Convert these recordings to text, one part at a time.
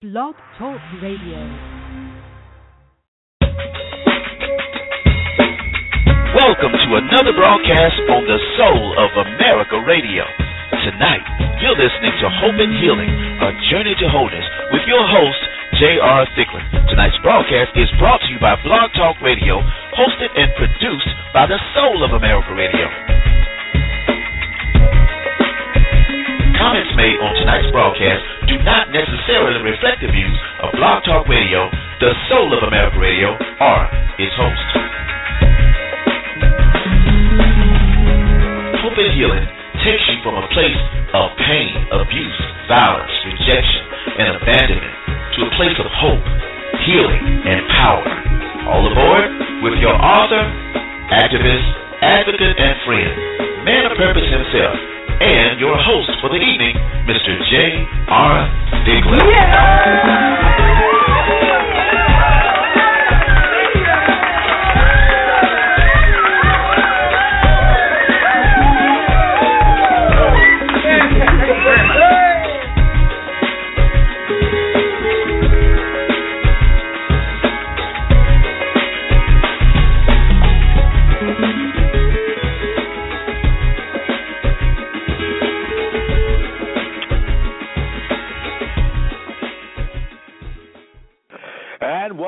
Blog Talk Radio. Welcome to another broadcast on the Soul of America Radio. Tonight, you're listening to Hope and Healing, a journey to wholeness with your host, J.R. Thicklin. Tonight's broadcast is brought to you by Blog Talk Radio, hosted and produced by the Soul of America Radio. Comments made on tonight's broadcast do not necessarily reflect the views of Blog Talk Radio, the Soul of America Radio, or its host. Hope and healing takes you from a place of pain, abuse, violence, rejection, and abandonment to a place of hope, healing, and power. All aboard with your author, activist, advocate, and friend, man of purpose himself, and your host for the evening, Mr. J. R. Thicklin.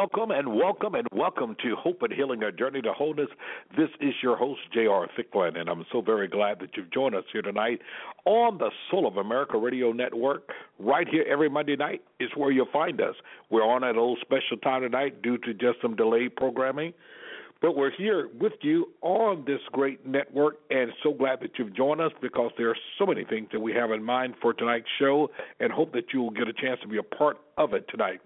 Welcome and welcome and welcome to Hope and Healing, a journey to wholeness. This is your host, J.R. Thicklin, and I'm so very glad that you've joined us here tonight on the Soul of America Radio Network. Right here every Monday night is where you'll find us. We're on at a little special time tonight due to just some delayed programming. But we're here with you on this great network and so glad that you've joined us because there are so many things that we have in mind for tonight's show and hope that you will get a chance to be a part of it tonight.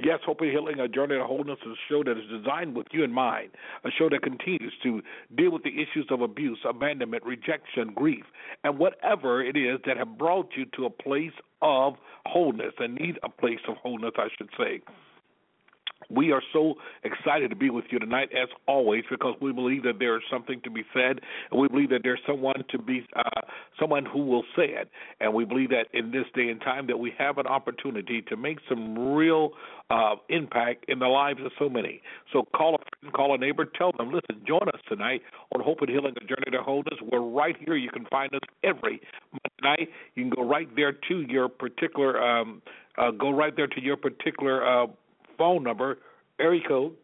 Yes, Hope and Healing, a Journey to Wholeness is a show that is designed with you in mind, a show that continues to deal with the issues of abuse, abandonment, rejection, grief, and whatever it is that have brought you to a place of wholeness and need a place of wholeness, I should say. We are so excited to be with you tonight, as always, because we believe that there is something to be said, and we believe that there's someone to be, uh, someone who will say it, and we believe that in this day and time that we have an opportunity to make some real uh, impact in the lives of so many. So call a friend, call a neighbor, tell them, listen, join us tonight on Hope and Healing, a journey to wholeness. We're right here. You can find us every Monday night. You can go right there to your particular, um, uh, go right there to your particular. Phone number, area code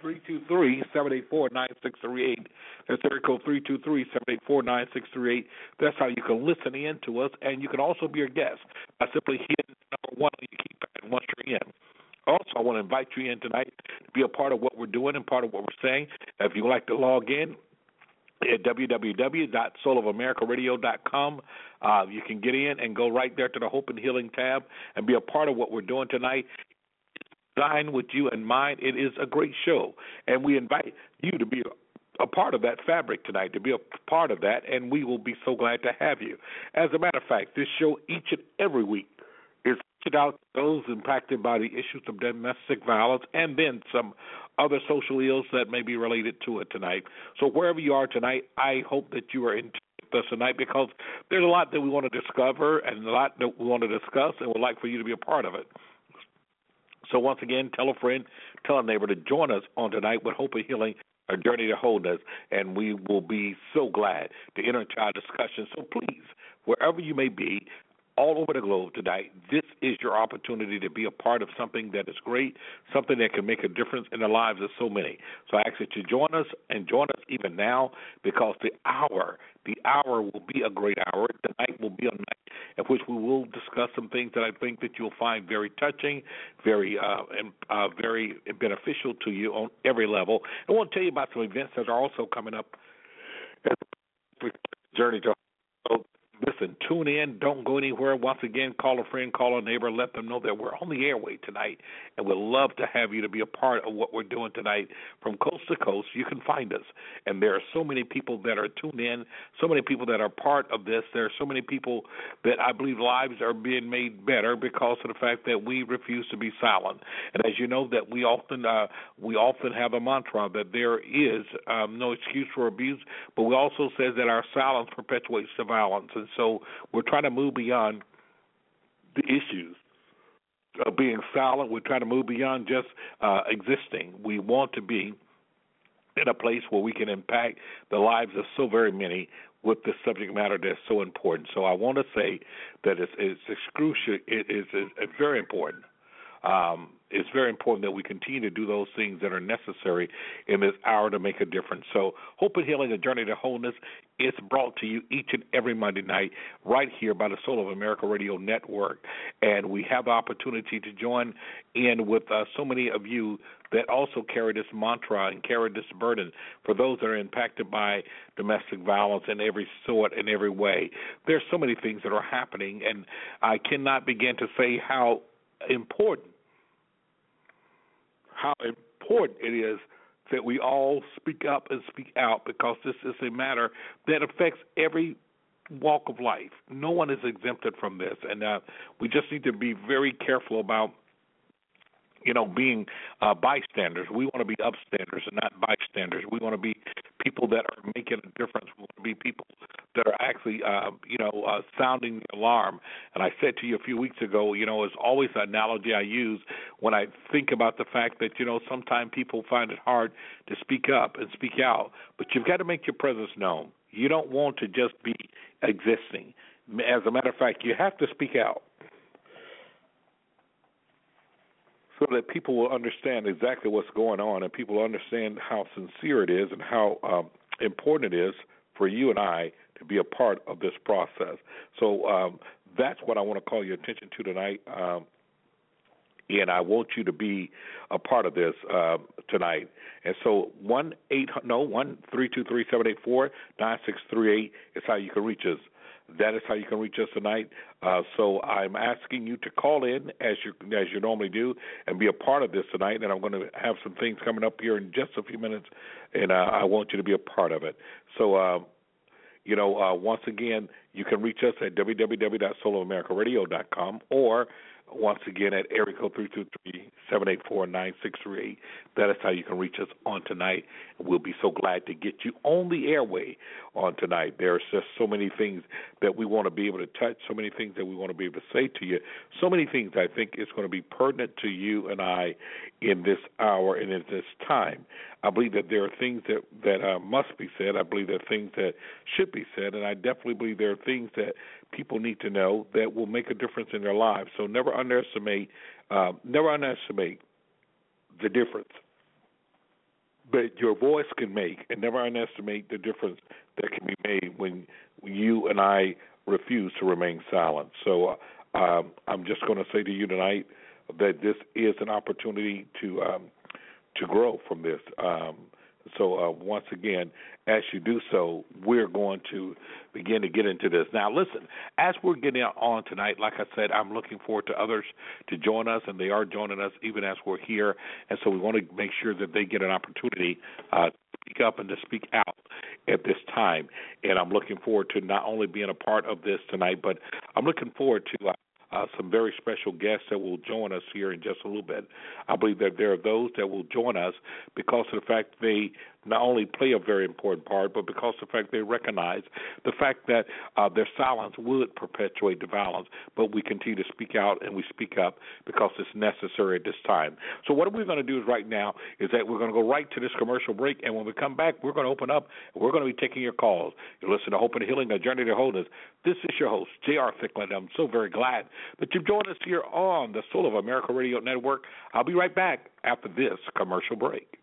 three two three seven eight four nine six three eight. That's area code three two three seven eight four nine six three eight. That's how you can listen in to us, and you can also be a guest by simply hitting number one on your keypad once you're in. Also, I want to invite you in tonight to be a part of what we're doing and part of what we're saying. If you'd like to log in, at www.soulofamerica.radio.com. Uh, you can get in and go right there to the Hope and Healing tab and be a part of what we're doing tonight dine with you and mine. It is a great show, and we invite you to be a, part of that fabric tonight, to be a part of that, and we will be so glad to have you. As a matter of fact, this show each and every week is reaching out to those impacted by the issues of domestic violence and then some other social ills that may be related to it tonight. So wherever you are tonight, I hope that you are in us tonight because there's a lot that we want to discover and a lot that we want to discuss and would like for you to be a part of it. So once again, tell a friend, tell a neighbor to join us on tonight with Hope and Healing, a journey to wholeness, and we will be so glad to enter into our discussion. So please, wherever you may be, all over the globe tonight, this is your opportunity to be a part of something that is great, something that can make a difference in the lives of so many. So I ask that you join us and join us even now because the hour, the hour will be a great hour. The night will be a night at which we will discuss some things that I think that you'll find very touching, very uh, and uh, very beneficial to you on every level. I want to tell you about some events that are also coming up. Journey to Listen, tune in. Don't go anywhere. Once again, call a friend, call a neighbor, let them know that we're on the airway tonight, and we'd love to have you to be a part of what we're doing tonight from coast to coast. You can find us, and there are so many people that are tuned in, so many people that are part of this. There are so many people that I believe lives are being made better because of the fact that we refuse to be silent. And as you know, that we often uh, we often have a mantra that there is um, no excuse for abuse, but we also says that our silence perpetuates the violence. And so we're trying to move beyond the issues of being silent. We're trying to move beyond just uh, existing. We want to be in a place where we can impact the lives of so very many with the subject matter that's so important. So I want to say that it's, it's excruciating. It is very important um, it's very important that we continue to do those things that are necessary in this hour to make a difference. So, Hope and Healing, a journey to wholeness, is brought to you each and every Monday night right here by the Soul of America Radio Network. And we have the opportunity to join in with uh, so many of you that also carry this mantra and carry this burden for those that are impacted by domestic violence in every sort and every way. There's so many things that are happening, and I cannot begin to say how important how important it is that we all speak up and speak out because this is a matter that affects every walk of life. No one is exempted from this, and uh, we just need to be very careful about you know, being uh, bystanders. We want to be upstanders and not bystanders. We want to be people that are making a difference. We want to be people that are actually, uh, you know, uh, sounding the alarm. And I said to you a few weeks ago, you know, it's always an analogy I use when I think about the fact that, you know, sometimes people find it hard to speak up and speak out, but you've got to make your presence known. You don't want to just be existing. As a matter of fact, you have to speak out so that people will understand exactly what's going on and people understand how sincere it is and how um, important it is for you and I to be a part of this process. So um, that's what I want to call your attention to tonight. Um, and I want you to be a part of this uh, tonight. And so one eight no one three two three seven eight four nine six three eight is how you can reach us. That is how you can reach us tonight. Uh, so I'm asking you to call in as you as you normally do and be a part of this tonight. And I'm going to have some things coming up here in just a few minutes, and uh, I want you to be a part of it. So. Uh, you know, uh, once again, you can reach us at www.soulamericaradio.com or once again at area code three two three seven eight four nine six three eight. That is how you can reach us on tonight. We'll be so glad to get you on the airway on tonight. There's just so many things that we want to be able to touch, so many things that we want to be able to say to you, so many things I think is going to be pertinent to you and I in this hour and in this time. I believe that there are things that that uh, must be said. I believe there are things that should be said, and I definitely believe there are things that people need to know that will make a difference in their lives. So never underestimate, uh, never underestimate the difference that your voice can make, and never underestimate the difference that can be made when you and I refuse to remain silent. So uh, um, I'm just going to say to you tonight that this is an opportunity to um, to grow from this. Um, so uh, once again, as you do so, we're going to begin to get into this. Now, listen, as we're getting on tonight, like I said, I'm looking forward to others to join us, and they are joining us even as we're here. And so we want to make sure that they get an opportunity uh, to speak up and to speak out at this time. And I'm looking forward to not only being a part of this tonight, but I'm looking forward to uh, uh, some very special guests that will join us here in just a little bit. I believe that there are those that will join us because of the fact they not only play a very important part, but because of the fact they recognize the fact that uh, their silence would perpetuate the violence, but we continue to speak out and we speak up because it's necessary at this time. So what we're going to do is right now is that we're going to go right to this commercial break, and when we come back, we're going to open up and we're going to be taking your calls. You listen to Hope and Healing, a journey to wholeness. This is your host, J.R. Thicklin. I'm so very glad that you've joined us here on the Soul of America Radio Network. I'll be right back after this commercial break.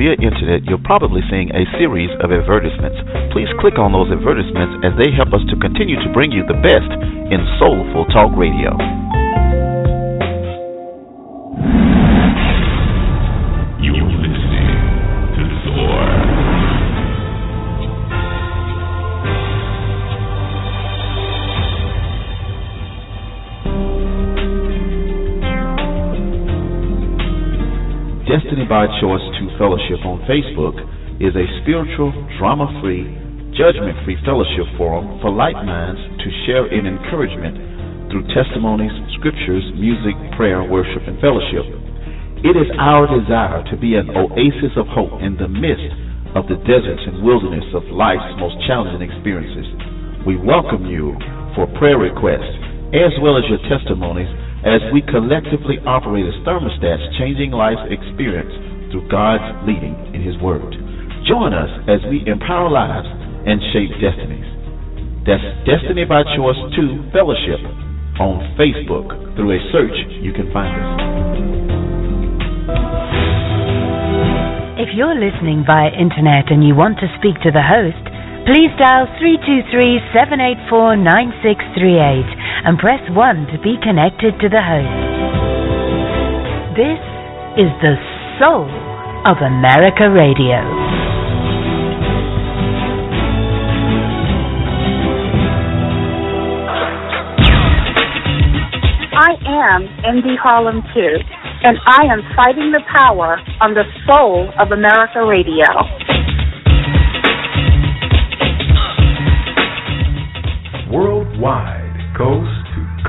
Via internet, you're probably seeing a series of advertisements. Please click on those advertisements as they help us to continue to bring you the best in soulful talk radio. By Choice 2 Fellowship on Facebook is a spiritual, drama free, judgment free fellowship forum for like minds to share in encouragement through testimonies, scriptures, music, prayer, worship, and fellowship. It is our desire to be an oasis of hope in the midst of the deserts and wilderness of life's most challenging experiences. We welcome you for prayer requests as well as your testimonies as we collectively operate as thermostats changing life's experience through God's leading in His Word. Join us as we empower lives and shape destinies. That's Destiny by Choice 2 Fellowship on Facebook. Through a search, you can find us. If you're listening via internet and you want to speak to the host, please dial 323-784-9638 and press 1 to be connected to the host. This is the soul of America Radio. I am Indy Harlem too, and I am fighting the power on the soul of America Radio.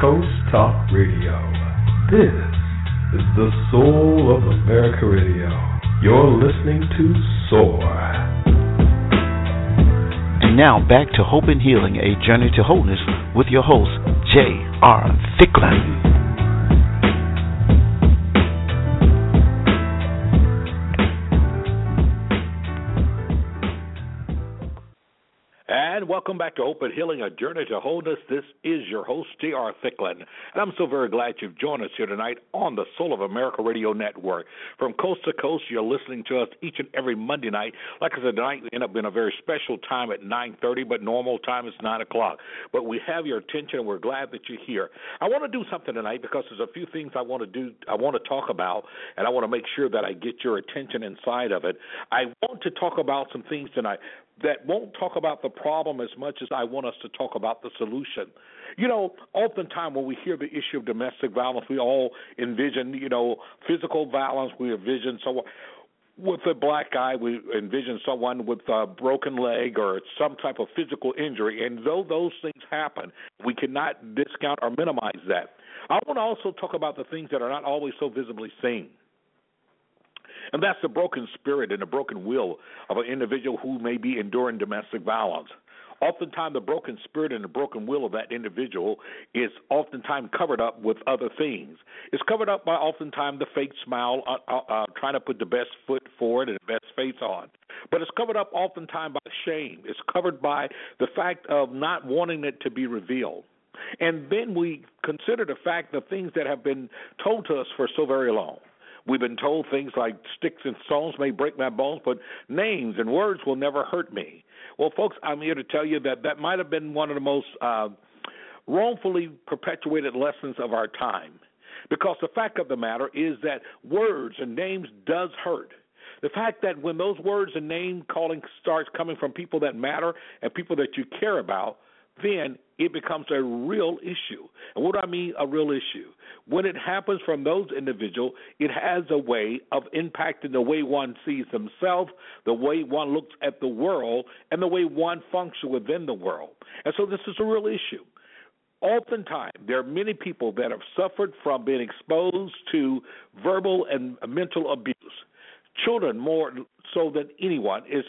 Coast talk radio. This is the soul of America Radio. You're listening to Soar. And now back to Hope and Healing, a journey to wholeness with your host, J.R. Thicklin. Welcome back to Hope and Healing, a journey to wholeness. This is your host, J.R. Thicklin. And I'm so very glad you've joined us here tonight on the Soul of America Radio Network. From coast to coast, you're listening to us each and every Monday night. Like I said, tonight we end up in a very special time at 9.30, but normal time is 9 o'clock. But we have your attention, and we're glad that you're here. I want to do something tonight because there's a few things I want to do, I want to talk about, and I want to make sure that I get your attention inside of it. I want to talk about some things tonight that won't talk about the problem as much as I want us to talk about the solution. You know, oftentimes when we hear the issue of domestic violence, we all envision, you know, physical violence. We envision someone with a black eye. We envision someone with a broken leg or some type of physical injury. And though those things happen, we cannot discount or minimize that. I want to also talk about the things that are not always so visibly seen. And that's the broken spirit and the broken will of an individual who may be enduring domestic violence. Oftentimes, the broken spirit and the broken will of that individual is oftentimes covered up with other things. It's covered up by oftentimes the fake smile, uh, uh, uh, trying to put the best foot forward and the best face on. But it's covered up oftentimes by shame. It's covered by the fact of not wanting it to be revealed. And then we consider the fact of things that have been told to us for so very long. We've been told things like sticks and stones may break my bones, but names and words will never hurt me. Well, folks, I'm here to tell you that that might have been one of the most uh, wrongfully perpetuated lessons of our time. Because the fact of the matter is that words and names does hurt. The fact that when those words and name calling starts coming from people that matter and people that you care about, then it becomes a real issue. And what do I mean a real issue? When it happens from those individuals, it has a way of impacting the way one sees himself, the way one looks at the world, and the way one functions within the world. And so this is a real issue. Oftentimes, there are many people that have suffered from being exposed to verbal and mental abuse children more so that anyone is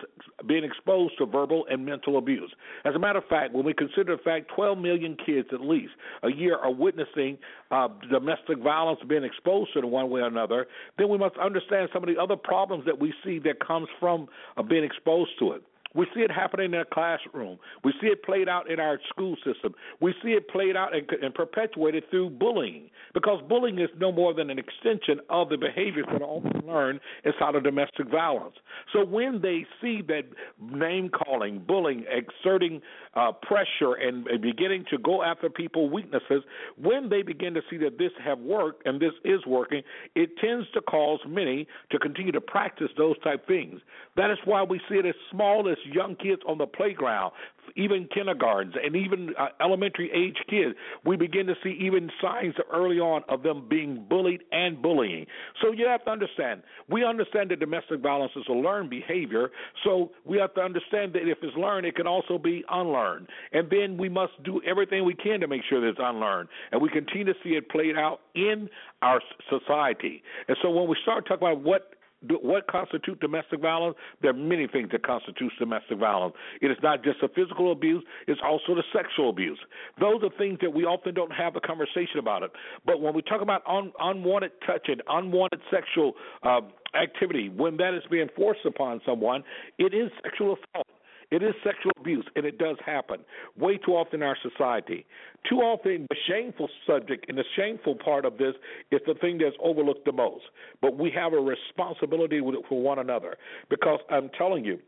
being exposed to verbal and mental abuse. As a matter of fact, when we consider the fact 12 million kids at least a year are witnessing uh, domestic violence being exposed to it one way or another, then we must understand some of the other problems that we see that comes from uh, being exposed to it. We see it happening in a classroom. We see it played out in our school system. We see it played out and, and perpetuated through bullying because bullying is no more than an extension of the behaviors that are often learned inside of domestic violence. So when they see that name calling, bullying, exerting uh, pressure, and, and beginning to go after people's weaknesses, when they begin to see that this have worked and this is working, it tends to cause many to continue to practice those type things. That is why we see it as small as young kids on the playground even kindergartens and even uh, elementary age kids, we begin to see even signs early on of them being bullied and bullying. So you have to understand, we understand that domestic violence is a learned behavior, so we have to understand that if it's learned, it can also be unlearned. And then we must do everything we can to make sure that it's unlearned. And we continue to see it played out in our society. And so when we start talking about what what constitutes domestic violence? There are many things that constitute domestic violence. It is not just the physical abuse; it's also the sexual abuse. Those are things that we often don't have a conversation about it. But when we talk about un- unwanted touching, unwanted sexual uh, activity, when that is being forced upon someone, it is sexual assault. It is sexual abuse, and it does happen way too often in our society. Too often, the shameful subject and the shameful part of this is the thing that's overlooked the most. But we have a responsibility for one another because I'm telling you,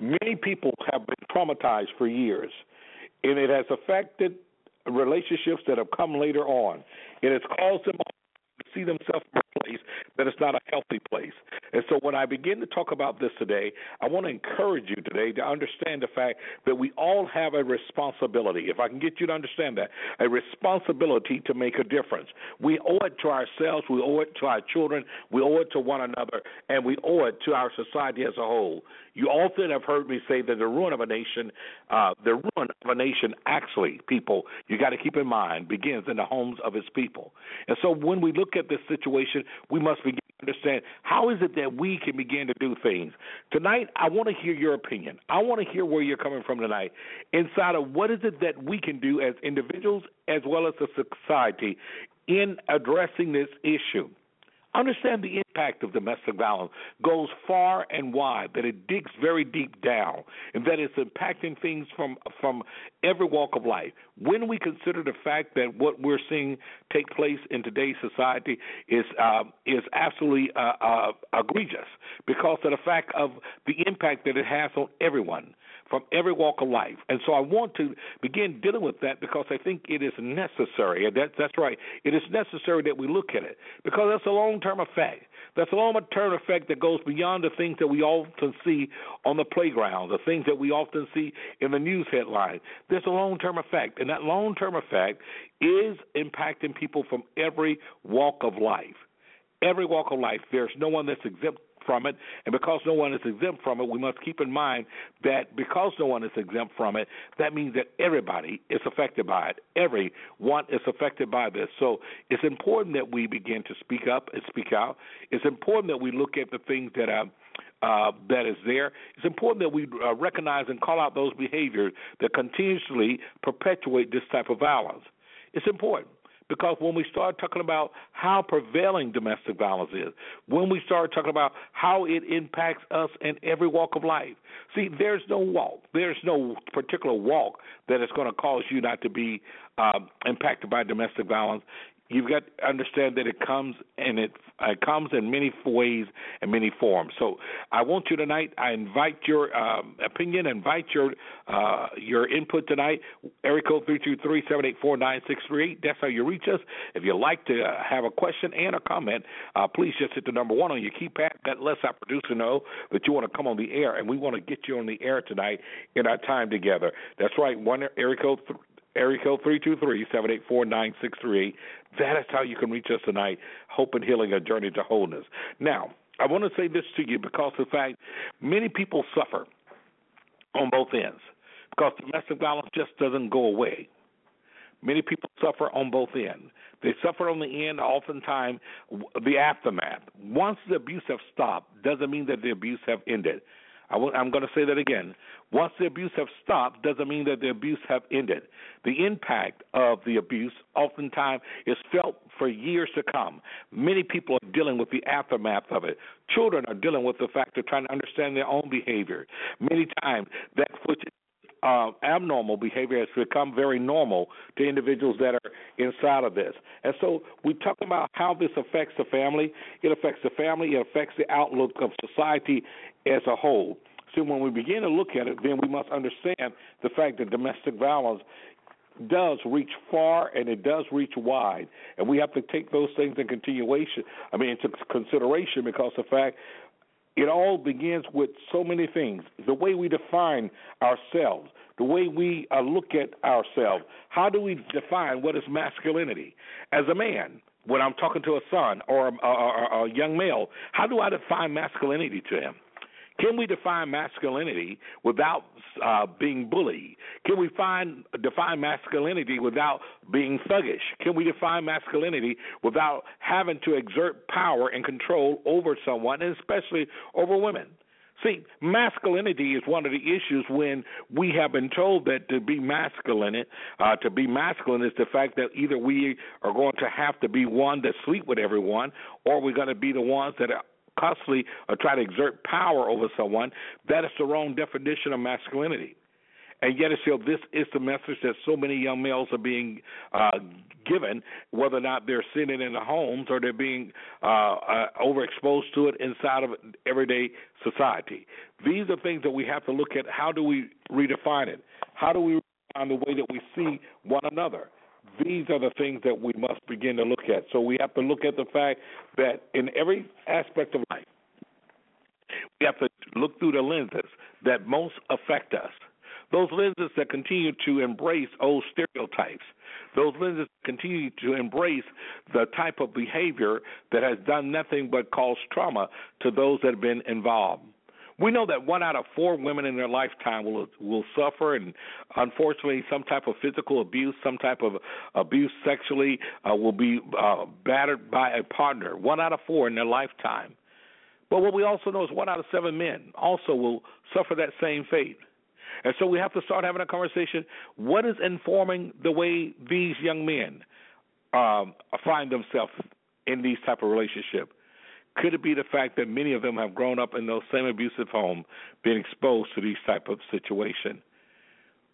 many people have been traumatized for years, and it has affected relationships that have come later on. It has caused them to see themselves place that is not a healthy place. And so when I begin to talk about this today, I want to encourage you today to understand the fact that we all have a responsibility. If I can get you to understand that, a responsibility to make a difference. We owe it to ourselves, we owe it to our children, we owe it to one another, and we owe it to our society as a whole. You often have heard me say that the ruin of a nation, uh, the ruin of a nation, actually, people, you got to keep in mind, begins in the homes of its people. And so when we look at this situation, we must begin to understand how is it that we can begin to do things. Tonight, I want to hear your opinion. I want to hear where you're coming from tonight inside of what is it that we can do as individuals as well as a society in addressing this issue. Understand the impact of domestic violence goes far and wide, that it digs very deep down, and that it's impacting things from from every walk of life. When we consider the fact that what we're seeing take place in today's society is uh, is absolutely uh, uh, egregious because of the fact of the impact that it has on everyone from every walk of life. And so I want to begin dealing with that because I think it is necessary. That, that's right. It is necessary that we look at it because that's a long term effect. That's a long term effect that goes beyond the things that we often see on the playground, the things that we often see in the news headlines. There's a long term effect. And that long term effect is impacting people from every walk of life. Every walk of life. There's no one that's exempt from it. And because no one is exempt from it, we must keep in mind that because no one is exempt from it, that means that everybody is affected by it. Everyone is affected by this. So it's important that we begin to speak up and speak out. It's important that we look at the things that are. Uh, that is there. It's important that we uh, recognize and call out those behaviors that continuously perpetuate this type of violence. It's important. Because when we start talking about how prevailing domestic violence is, when we start talking about how it impacts us in every walk of life, see, there's no walk, there's no particular walk that is going to cause you not to be um, impacted by domestic violence you've got to understand that it comes and it, it comes in many ways and many forms. So I want you tonight. I invite your um, opinion, invite your uh, your input tonight. Area code three two three seven eight four nine six three eight. That's how you reach us. If you'd like to uh, have a question and a comment, uh, please just hit the number one on your keypad. That lets our producer know that you want to come on the air, and we want to get you on the air tonight in our time together. That's right. One area code. Area code 323-784-9638. That is how you can reach us tonight. Hope and healing, a journey to wholeness. Now, I want to say this to you because the fact many people suffer on both ends because domestic violence just doesn't go away. Many people suffer on both ends. They suffer on the end, oftentimes the aftermath. Once the abuse has stopped, doesn't mean that the abuse have ended. I w- I'm going to say that again. Once the abuse have stopped, doesn't mean that the abuse have ended. The impact of the abuse oftentimes is felt for years to come. Many people are dealing with the aftermath of it. Children are dealing with the fact of trying to understand their own behavior. Many times that which uh, abnormal behavior has become very normal to individuals that are inside of this. And so we talk about how this affects the family. It affects the family. It affects the outlook of society as a whole. So when we begin to look at it, then we must understand the fact that domestic violence does reach far and it does reach wide, and we have to take those things in continuation. I mean, into consideration because the fact it all begins with so many things the way we define ourselves, the way we uh, look at ourselves. How do we define what is masculinity? As a man, when I'm talking to a son or a, a, a young male, how do I define masculinity to him? Can we define masculinity without uh, being bully? Can we find define masculinity without being thuggish? Can we define masculinity without having to exert power and control over someone, and especially over women? See, masculinity is one of the issues when we have been told that to be masculine, uh, to be masculine is the fact that either we are going to have to be one that sleep with everyone, or we're going to be the ones that are constantly uh, try to exert power over someone. That is the wrong definition of masculinity. And yet, still, this is the message that so many young males are being uh, given, whether or not they're sitting in the homes or they're being uh, uh, overexposed to it inside of everyday society. These are things that we have to look at. How do we redefine it? How do we redefine the way that we see one another? These are the things that we must begin to look at. So we have to look at the fact that in every aspect of life, we have to look through the lenses that most affect us those lenses that continue to embrace old stereotypes, those lenses continue to embrace the type of behavior that has done nothing but cause trauma to those that have been involved. We know that one out of four women in their lifetime will will suffer, and unfortunately, some type of physical abuse, some type of abuse sexually, uh, will be uh, battered by a partner. One out of four in their lifetime. But what we also know is one out of seven men also will suffer that same fate. And so we have to start having a conversation. What is informing the way these young men um, find themselves in these type of relationship? Could it be the fact that many of them have grown up in those same abusive homes, being exposed to these type of situation?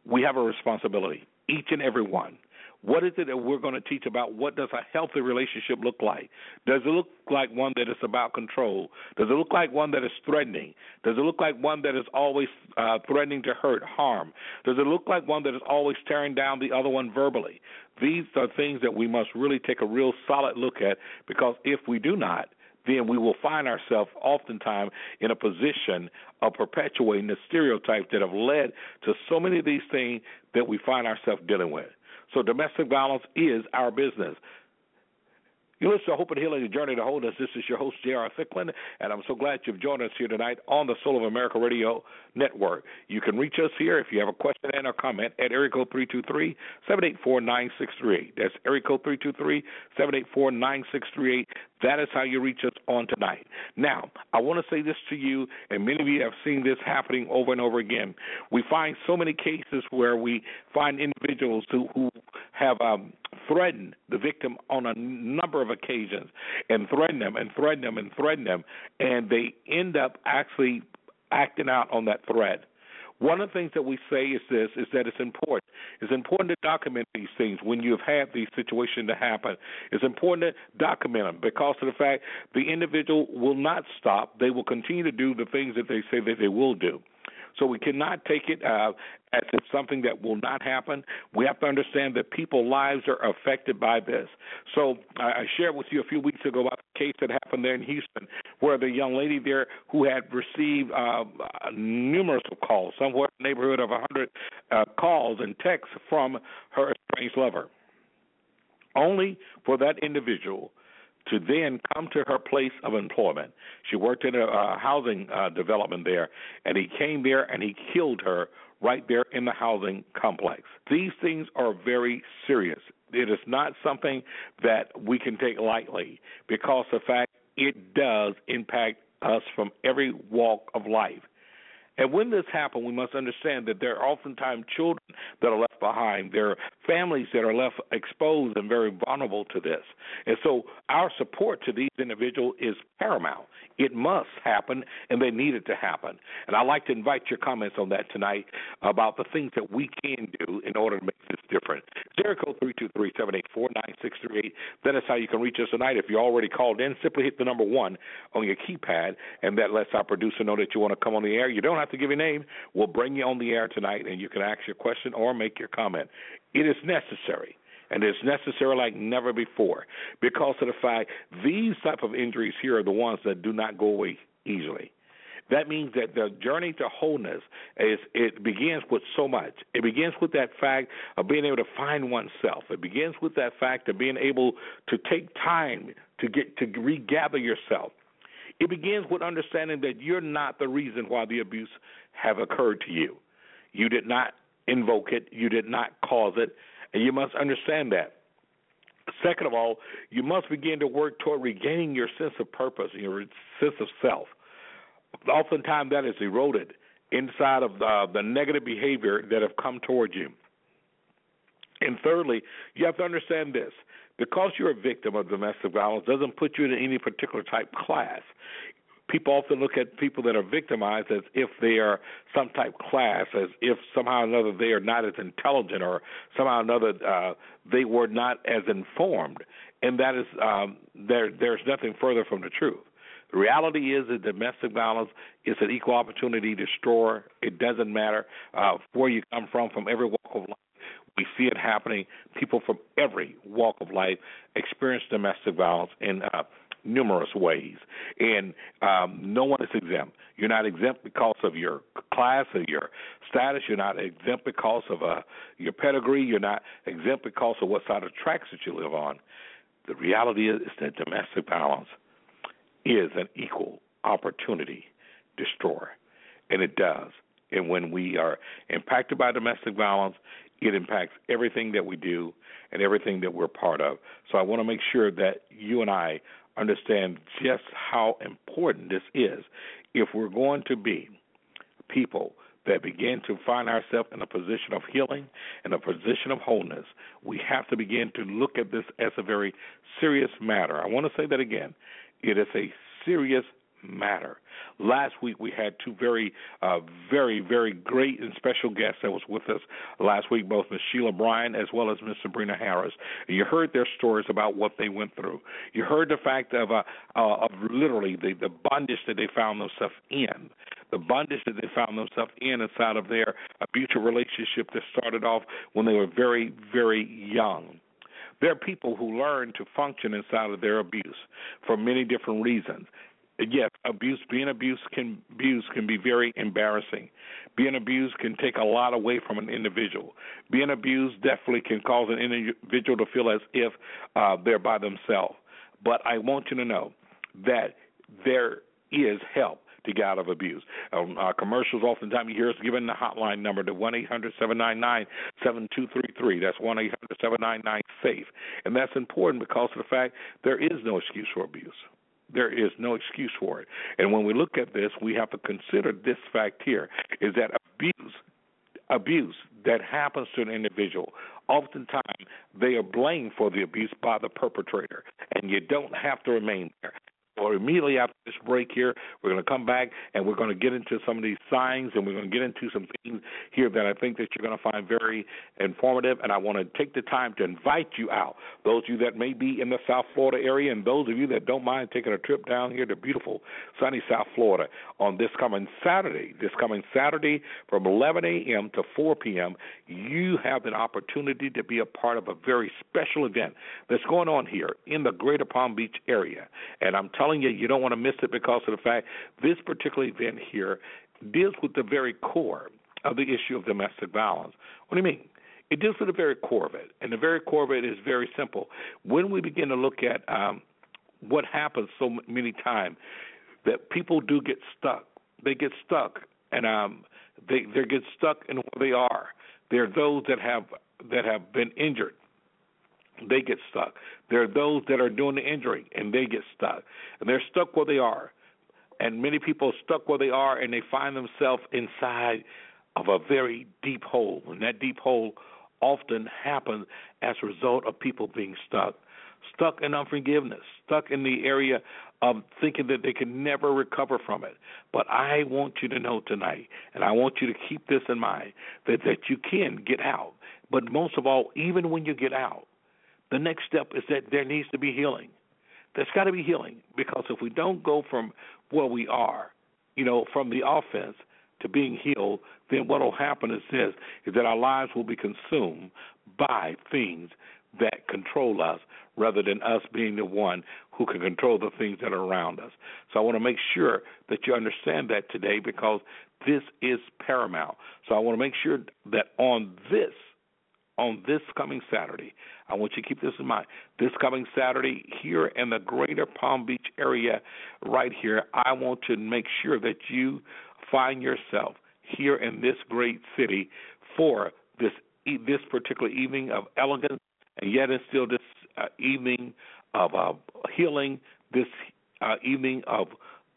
We have a responsibility, each and every one, what is it that we're going to teach about what does a healthy relationship look like? Does it look like one that is about control? Does it look like one that is threatening? Does it look like one that is always uh, threatening to hurt, harm? Does it look like one that is always tearing down the other one verbally? These are things that we must really take a real solid look at because if we do not, then we will find ourselves oftentimes in a position of perpetuating the stereotypes that have led to so many of these things that we find ourselves dealing with. So domestic violence is our business. You listen to Hope and Healing, the Journey to Wholeness. This is your host, J.R. Thicklin, and I'm so glad you've joined us here tonight on the Soul of America Radio Network. You can reach us here if you have a question and a comment at area code 323-784-9638. That's area code 323-784-9638. That is how you reach us on tonight. Now, I want to say this to you, and many of you have seen this happening over and over again. We find so many cases where we find individuals who, who have um, threatened the victim on a number of occasions and threaten them and threaten them and threaten them, and they end up actually acting out on that threat. One of the things that we say is this: is that it's important. It's important to document these things when you've had these situations to happen. It's important to document them because of the fact the individual will not stop. They will continue to do the things that they say that they will do. So we cannot take it uh, as something that will not happen. We have to understand that people's lives are affected by this. So I shared with you a few weeks ago about the case that happened there in Houston, where the young lady there who had received uh, numerous calls, somewhere in the neighborhood of 100 uh, calls and texts from her estranged lover, only for that individual to then come to her place of employment. She worked in a uh, housing uh, development there, and he came there and he killed her right there in the housing complex. These things are very serious. It is not something that we can take lightly because the fact it does impact us from every walk of life. And when this happens, we must understand that there are oftentimes children that are left behind. There are families that are left exposed and very vulnerable to this. And so our support to these individuals is paramount. It must happen, and they need it to happen. And I'd like to invite your comments on that tonight about the things that we can do in order to make this different. Jericho 323-784-9638. That is how you can reach us tonight. If you already called in, simply hit the number one on your keypad, and that lets our producer know that you want to come on the air. You don't have to give your name. We'll bring you on the air tonight, and you can ask your question or make your comment. It is necessary and it's necessary like never before because of the fact these type of injuries here are the ones that do not go away easily. That means that the journey to wholeness is it begins with so much. It begins with that fact of being able to find oneself. It begins with that fact of being able to take time to get to regather yourself. It begins with understanding that you're not the reason why the abuse have occurred to you. You did not invoke it, you did not cause it, and you must understand that. Second of all, you must begin to work toward regaining your sense of purpose, your sense of self. Oftentimes, that is eroded inside of the, the negative behavior that have come towards you. And thirdly, you have to understand this because you're a victim of domestic violence doesn't put you in any particular type class. People often look at people that are victimized as if they are some type class, as if somehow or another they are not as intelligent, or somehow or another uh, they were not as informed, and that is um, there. There's nothing further from the truth. The reality is that domestic violence is an equal opportunity destroyer. It doesn't matter uh, where you come from, from every walk of life. We see it happening. People from every walk of life experience domestic violence in uh, numerous ways, and um, no one is exempt. You're not exempt because of your class or your status. You're not exempt because of uh, your pedigree. You're not exempt because of what side of tracks that you live on. The reality is, is that domestic violence is an equal opportunity destroyer, and it does. And when we are impacted by domestic violence, it impacts everything that we do and everything that we're part of. So I want to make sure that you and I understand just how important this is if we're going to be people that begin to find ourselves in a position of healing and a position of wholeness, we have to begin to look at this as a very serious matter. I want to say that again. It is a serious matter. Last week we had two very, uh, very, very great and special guests that was with us last week, both Ms. Sheila Bryan as well as Ms. Sabrina Harris. You heard their stories about what they went through. You heard the fact of uh, uh, of literally the the bondage that they found themselves in. The bondage that they found themselves in inside of their abusive relationship that started off when they were very, very young. There are people who learn to function inside of their abuse for many different reasons yes, abuse being abused can abused can be very embarrassing. Being abused can take a lot away from an individual. Being abused definitely can cause an individual to feel as if uh, they're by themselves. But I want you to know that there is help to get out of abuse. Um, uh, commercials, oftentimes you hear us giving the hotline number to 1 800 799 7233. That's 1 800 799 SAFE. And that's important because of the fact there is no excuse for abuse. There is no excuse for it. And when we look at this, we have to consider this fact here is that abuse abuse that happens to an individual, oftentimes they are blamed for the abuse by the perpetrator, and you don't have to remain there or immediately after this break here, we're going to come back and we're going to get into some of these signs and we're going to get into some things here that I think that you're going to find very informative. And I want to take the time to invite you out. Those of you that may be in the South Florida area and those of you that don't mind taking a trip down here to beautiful sunny South Florida on this coming Saturday, this coming Saturday from 11 a.m. to 4 p.m., you have an opportunity to be a part of a very special event that's going on here in the Greater Palm Beach area. And I'm telling telling you, you don't want to miss because of the fact this particular event here deals with the very core of the issue of domestic violence. What do you mean? It deals with the very core of it, and the very core of it is very simple. When we begin to look at um, what happens so many times, that people do get stuck. They get stuck, and um, they they get stuck in where they are. They're those that have that have been injured they get stuck. There are those that are doing the injury and they get stuck. And they're stuck where they are. And many people are stuck where they are and they find themselves inside of a very deep hole. And that deep hole often happens as a result of people being stuck. Stuck in unforgiveness, stuck in the area of thinking that they can never recover from it. But I want you to know tonight, and I want you to keep this in mind, that, that you can get out. But most of all, even when you get out, the next step is that there needs to be healing. There's got to be healing because if we don't go from where we are, you know, from the offense to being healed, then what will happen is this: is that our lives will be consumed by things that control us, rather than us being the one who can control the things that are around us. So I want to make sure that you understand that today because this is paramount. So I want to make sure that on this on this coming Saturday. I want you to keep this in mind. This coming Saturday, here in the greater Palm Beach area, right here, I want to make sure that you find yourself here in this great city for this this particular evening of elegance, and yet it's still this uh, evening of uh, healing, this uh, evening of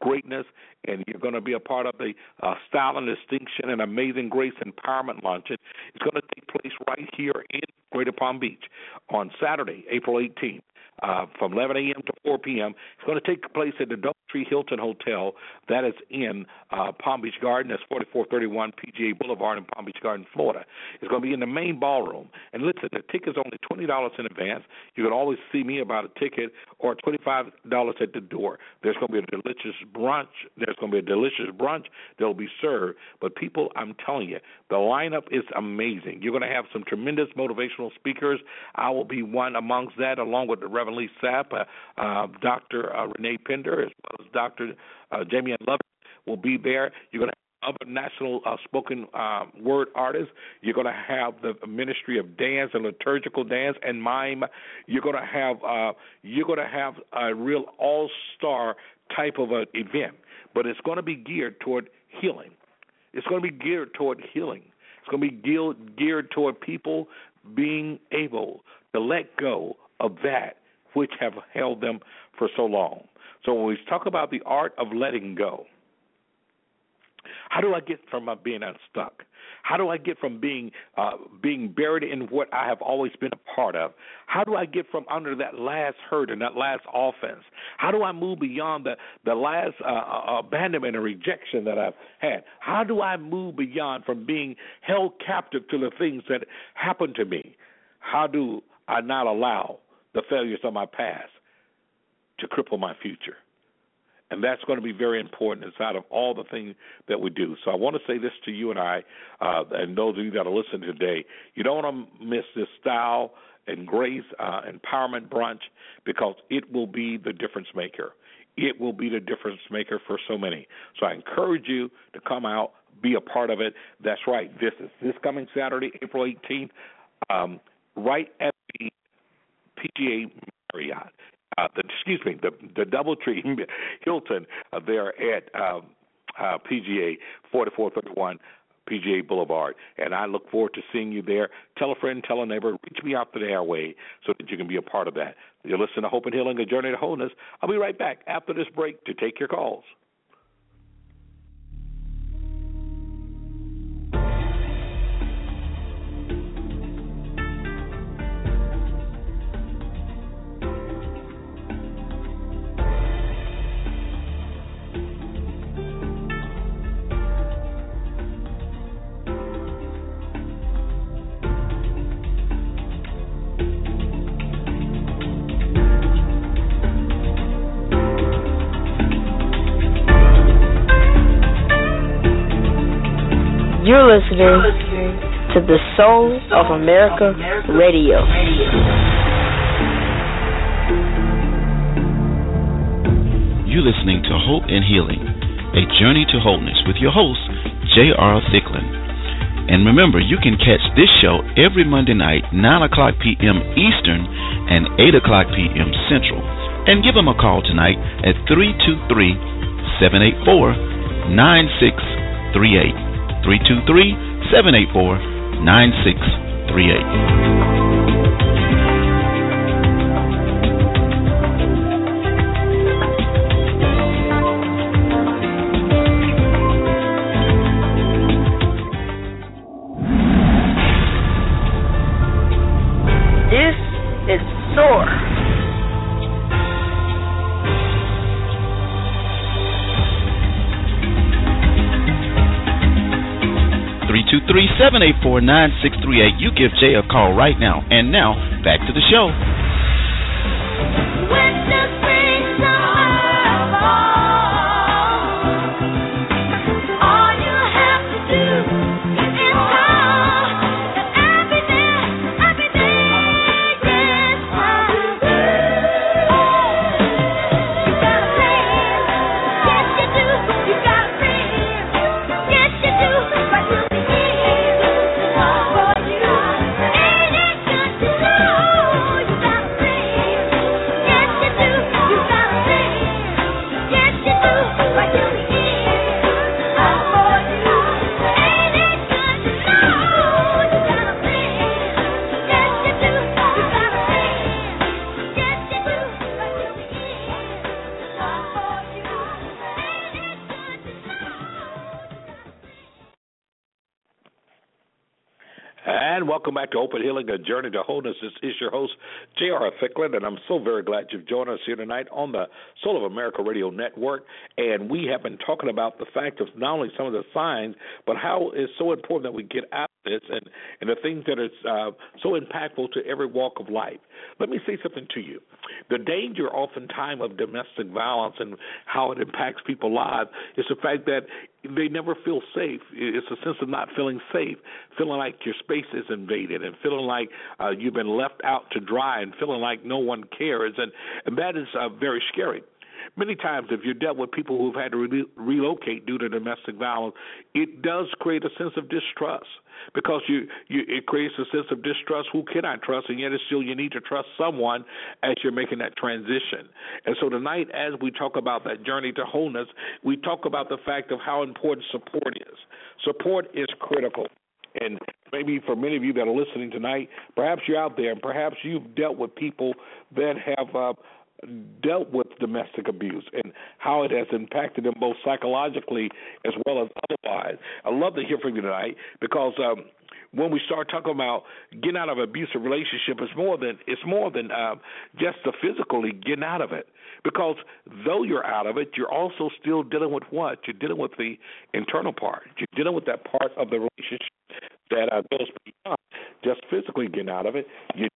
greatness, and you're going to be a part of the uh, Style and Distinction and Amazing Grace Empowerment Luncheon. It's going to take place right here in Greater Palm Beach on Saturday, April 18th uh, from 11 a.m. to 4 p.m. It's going to take place at the Doubletree Hilton Hotel. That is in uh, Palm Beach Garden. That's 4431 PGA Boulevard in Palm Beach Garden, Florida. It's going to be in the main ballroom. And listen, the ticket's only $20 in advance. You can always see me about a ticket or $25 at the door. There's going to be a delicious brunch. There's going to be a delicious brunch that will be served. But people, I'm telling you, the lineup is amazing. You're going to have some tremendous motivational speakers. I will be one amongst that, along with the Reverend Lee Sapp, uh, uh, Dr. Uh, Renee Pender, as well Dr. Uh, Jamie Love will be there. You're going to have other national uh, spoken uh, word artists. You're going to have the Ministry of Dance and Liturgical Dance and Mime. You're going to have uh, you're going to have a real all star type of an event, but it's going to be geared toward healing. It's going to be geared toward healing. It's going to be geared, geared toward people being able to let go of that which have held them for so long. So when we talk about the art of letting go, how do I get from being unstuck? How do I get from being uh, being buried in what I have always been a part of? How do I get from under that last hurt and that last offense? How do I move beyond the the last uh, uh abandonment and rejection that I've had? How do I move beyond from being held captive to the things that happened to me? How do I not allow the failures of my past to cripple my future. And that's going to be very important inside of all the things that we do. So I want to say this to you and I, uh, and those of you that are listening today. You don't want to miss this style and grace uh, empowerment brunch because it will be the difference maker. It will be the difference maker for so many. So I encourage you to come out, be a part of it. That's right. This is this coming Saturday, April 18th, um, right at the PGA Marriott. Uh, the, excuse me, the the DoubleTree Hilton uh, there at um, uh, PGA 4431 PGA Boulevard, and I look forward to seeing you there. Tell a friend, tell a neighbor, reach me out the airway so that you can be a part of that. You're listening to Hope and Healing, a journey to wholeness. I'll be right back after this break to take your calls. Listening to the Soul of America Radio. You're listening to Hope and Healing, a journey to wholeness with your host, J.R. Thicklin. And remember, you can catch this show every Monday night, 9 o'clock p.m. Eastern and 8 o'clock p.m. Central. And give them a call tonight at 323 784 9638. 323 784 9638. Eight four nine six three eight. You give Jay a call right now. And now, back to the show. Open Healing, a journey to wholeness. This is your host, J.R. Thicklin, and I'm so very glad you've joined us here tonight on the Soul of America Radio Network. And we have been talking about the fact of not only some of the signs, but how it's so important that we get out of this and, and the things that are uh, so impactful to every walk of life. Let me say something to you. The danger, oftentimes, of domestic violence and how it impacts people's lives is the fact that they never feel safe. It's a sense of not feeling safe, feeling like your space is invaded, and feeling like uh, you've been left out to dry, and feeling like no one cares, and, and that is uh, very scary. Many times, if you're dealt with people who've had to re- relocate due to domestic violence, it does create a sense of distrust because you, you it creates a sense of distrust. Who can I trust? And yet, it's still you need to trust someone as you're making that transition. And so tonight, as we talk about that journey to wholeness, we talk about the fact of how important support is. Support is critical. And maybe for many of you that are listening tonight, perhaps you're out there and perhaps you've dealt with people that have uh, dealt with domestic abuse and how it has impacted them both psychologically as well as otherwise. I'd love to hear from you tonight because um, when we start talking about getting out of an abusive relationship, it's more than it's more than uh, just the physically getting out of it. Because though you're out of it, you're also still dealing with what? You're dealing with the internal part. You're dealing with that part of the relationship that uh, goes beyond just physically getting out of it. You're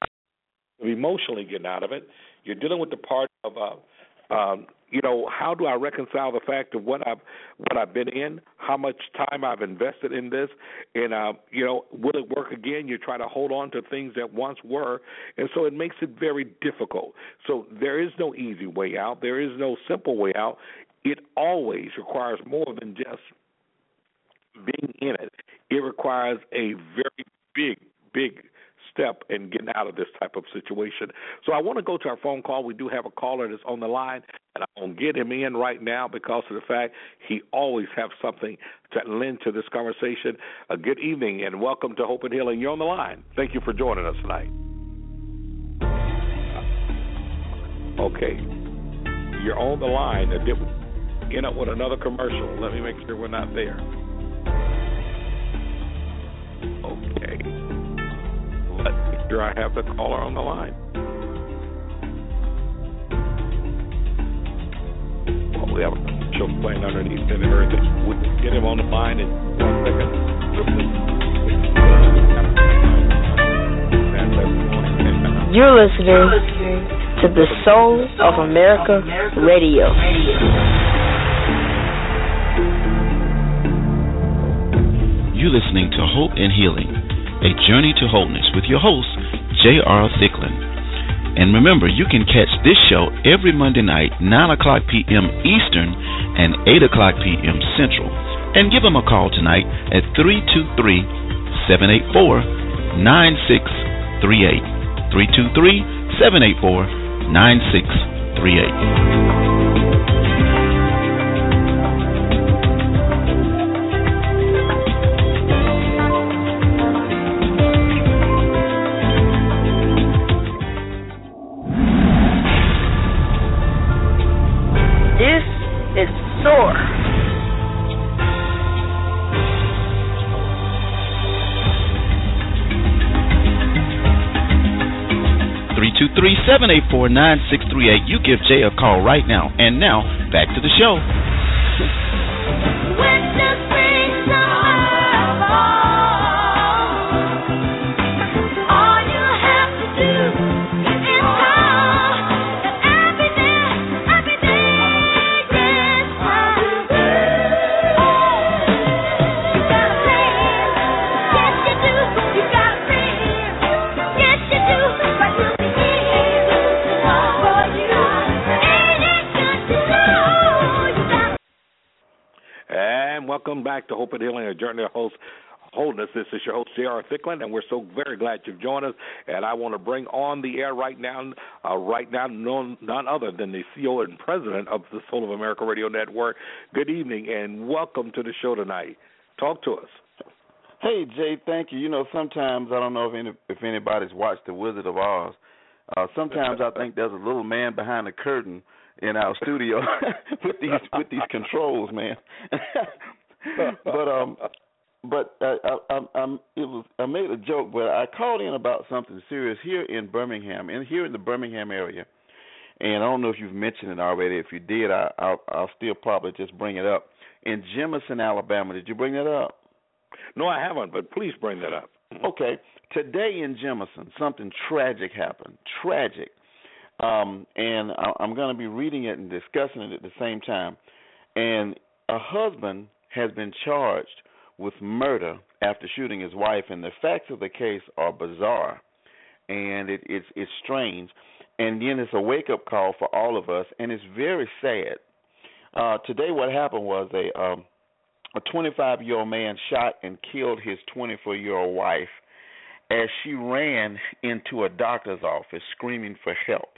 emotionally getting out of it. You're dealing with the part of, uh, um, you know, how do I reconcile the fact of what I've what I've been in, how much time I've invested in this, and uh, you know, will it work again? You try to hold on to things that once were, and so it makes it very difficult. So there is no easy way out. There is no simple way out. It always requires more than just being in it. It requires a very big, big step in getting out of this type of situation. So I want to go to our phone call. We do have a caller that's on the line, and I'm going to get him in right now because of the fact he always has something to lend to this conversation. A good evening and welcome to Hope and Healing. You're on the line. Thank you for joining us tonight. Okay. You're on the line. Did we end up with another commercial? Let me make sure we're not there. Okay sure I have the caller on the line. Well, we have a show playing underneath it. We can get him on the line in one second. You're listening to the Soul of America Radio. You're listening to Hope and Healing a Journey to Wholeness with your host, J.R. Thicklin. And remember, you can catch this show every Monday night, 9 o'clock p.m. Eastern and 8 o'clock p.m. Central. And give them a call tonight at 323 784 9638. 323 784 9638. Three seven eight four nine six three eight. You give Jay a call right now. And now, back to the show. Welcome back to Hope and Healing, a journey to host wholeness. This is your host, J.R. Thicklin, and we're so very glad you've joined us. And I want to bring on the air right now, uh, right now, none, none other than the CEO and president of the Soul of America Radio Network. Good evening, and welcome to the show tonight. Talk to us. Hey Jay, thank you. You know, sometimes I don't know if any if anybody's watched The Wizard of Oz. Uh, sometimes I think there's a little man behind the curtain in our studio with these with these controls, man. but um, but uh, I, I, um, it was I made a joke, but I called in about something serious here in Birmingham, and here in the Birmingham area. And I don't know if you've mentioned it already. If you did, I, I'll, I'll still probably just bring it up. In Jemison, Alabama, did you bring that up? No, I haven't, but please bring that up. Okay. Today in Jemison, something tragic happened. Tragic. Um, and I, I'm going to be reading it and discussing it at the same time. And a husband has been charged with murder after shooting his wife, and the facts of the case are bizarre, and it, it's it's strange, and then it's a wake up call for all of us, and it's very sad. Uh, today, what happened was a um, a 25 year old man shot and killed his 24 year old wife as she ran into a doctor's office screaming for help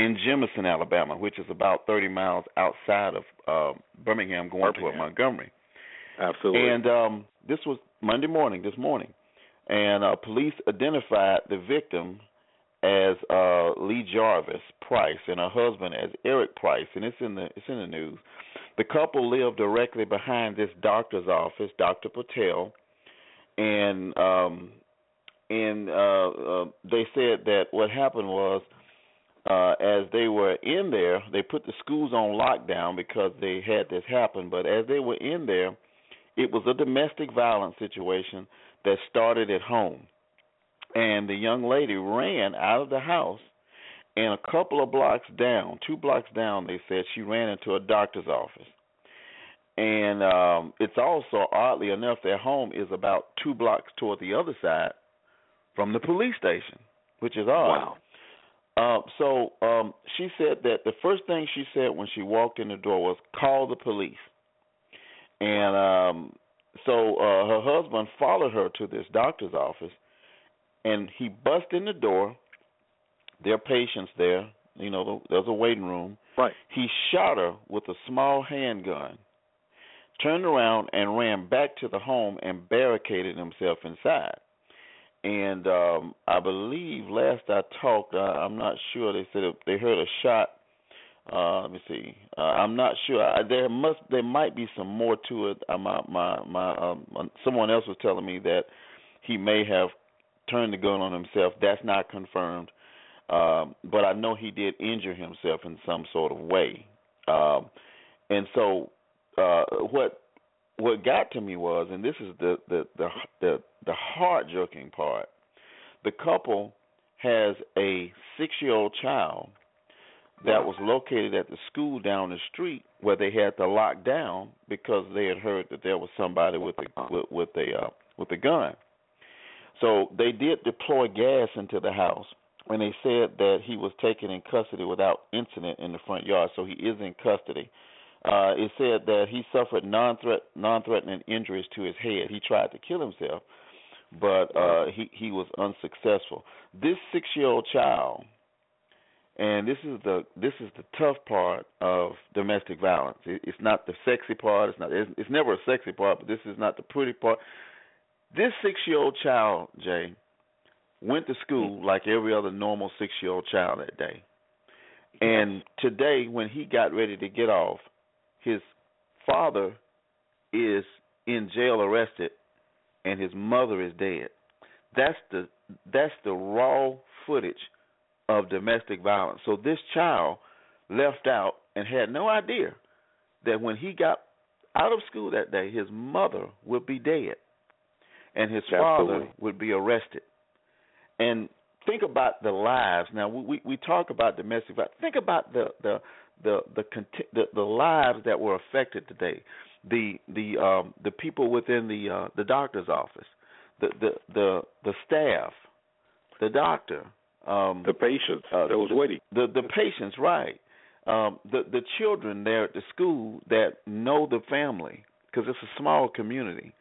in Jemison, Alabama, which is about 30 miles outside of uh, Birmingham, going Birmingham. toward Montgomery. Absolutely. And um, this was Monday morning, this morning, and uh, police identified the victim as uh, Lee Jarvis Price and her husband as Eric Price, and it's in the it's in the news. The couple lived directly behind this doctor's office, Dr. Patel, and um, and uh, uh, they said that what happened was uh, as they were in there, they put the schools on lockdown because they had this happen. But as they were in there, it was a domestic violence situation that started at home. And the young lady ran out of the house, and a couple of blocks down, two blocks down, they said she ran into a doctor's office. And um, it's also, oddly enough, their home is about two blocks toward the other side from the police station, which is odd. Wow. Uh, so um, she said that the first thing she said when she walked in the door was, "Call the police." And um, so uh, her husband followed her to this doctor's office, and he bust in the door. There are patients there. You know, there's a waiting room. Right. He shot her with a small handgun, turned around and ran back to the home and barricaded himself inside. And um I believe last I talked, uh, I'm not sure. They said they heard a shot. Uh Let me see. Uh, I'm not sure. I, there must, there might be some more to it. Uh, my, my, my. Um, someone else was telling me that he may have turned the gun on himself. That's not confirmed. Um, but I know he did injure himself in some sort of way. Um, and so, uh, what what got to me was, and this is the the the the, the heart jerking part. The couple has a six year old child that was located at the school down the street where they had to lock down because they had heard that there was somebody with a with, with a uh, with a gun. So they did deploy gas into the house and they said that he was taken in custody without incident in the front yard. So he is in custody. Uh, it said that he suffered non-threat, non-threatening injuries to his head. He tried to kill himself, but uh, he he was unsuccessful. This six-year-old child, and this is the this is the tough part of domestic violence. It, it's not the sexy part. It's not. It's, it's never a sexy part, but this is not the pretty part. This six-year-old child, Jay, went to school like every other normal six-year-old child that day. And today, when he got ready to get off, his father is in jail arrested and his mother is dead. That's the that's the raw footage of domestic violence. So this child left out and had no idea that when he got out of school that day his mother would be dead and his Absolutely. father would be arrested. And think about the lives. Now we we, we talk about domestic violence. Think about the the the the, the the lives that were affected today. The the um the people within the uh the doctor's office, the the the the staff, the doctor, um the patients uh, that was the, waiting. The the patients, right? Um, the the children there at the school that know the family because it's a small community.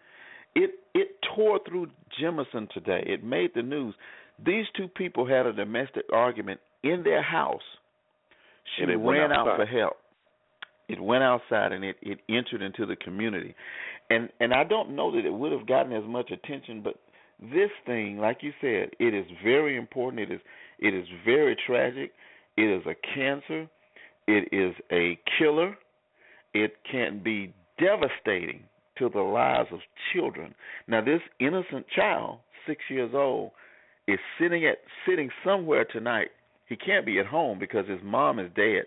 It it tore through Jemison today. It made the news. These two people had a domestic argument in their house. She And it went ran out for help. It went outside and it, it entered into the community. And and I don't know that it would have gotten as much attention, but this thing, like you said, it is very important. It is it is very tragic. It is a cancer. It is a killer. It can be devastating to the lives of children. Now, this innocent child, six years old, is sitting at sitting somewhere tonight. He can't be at home because his mom is dead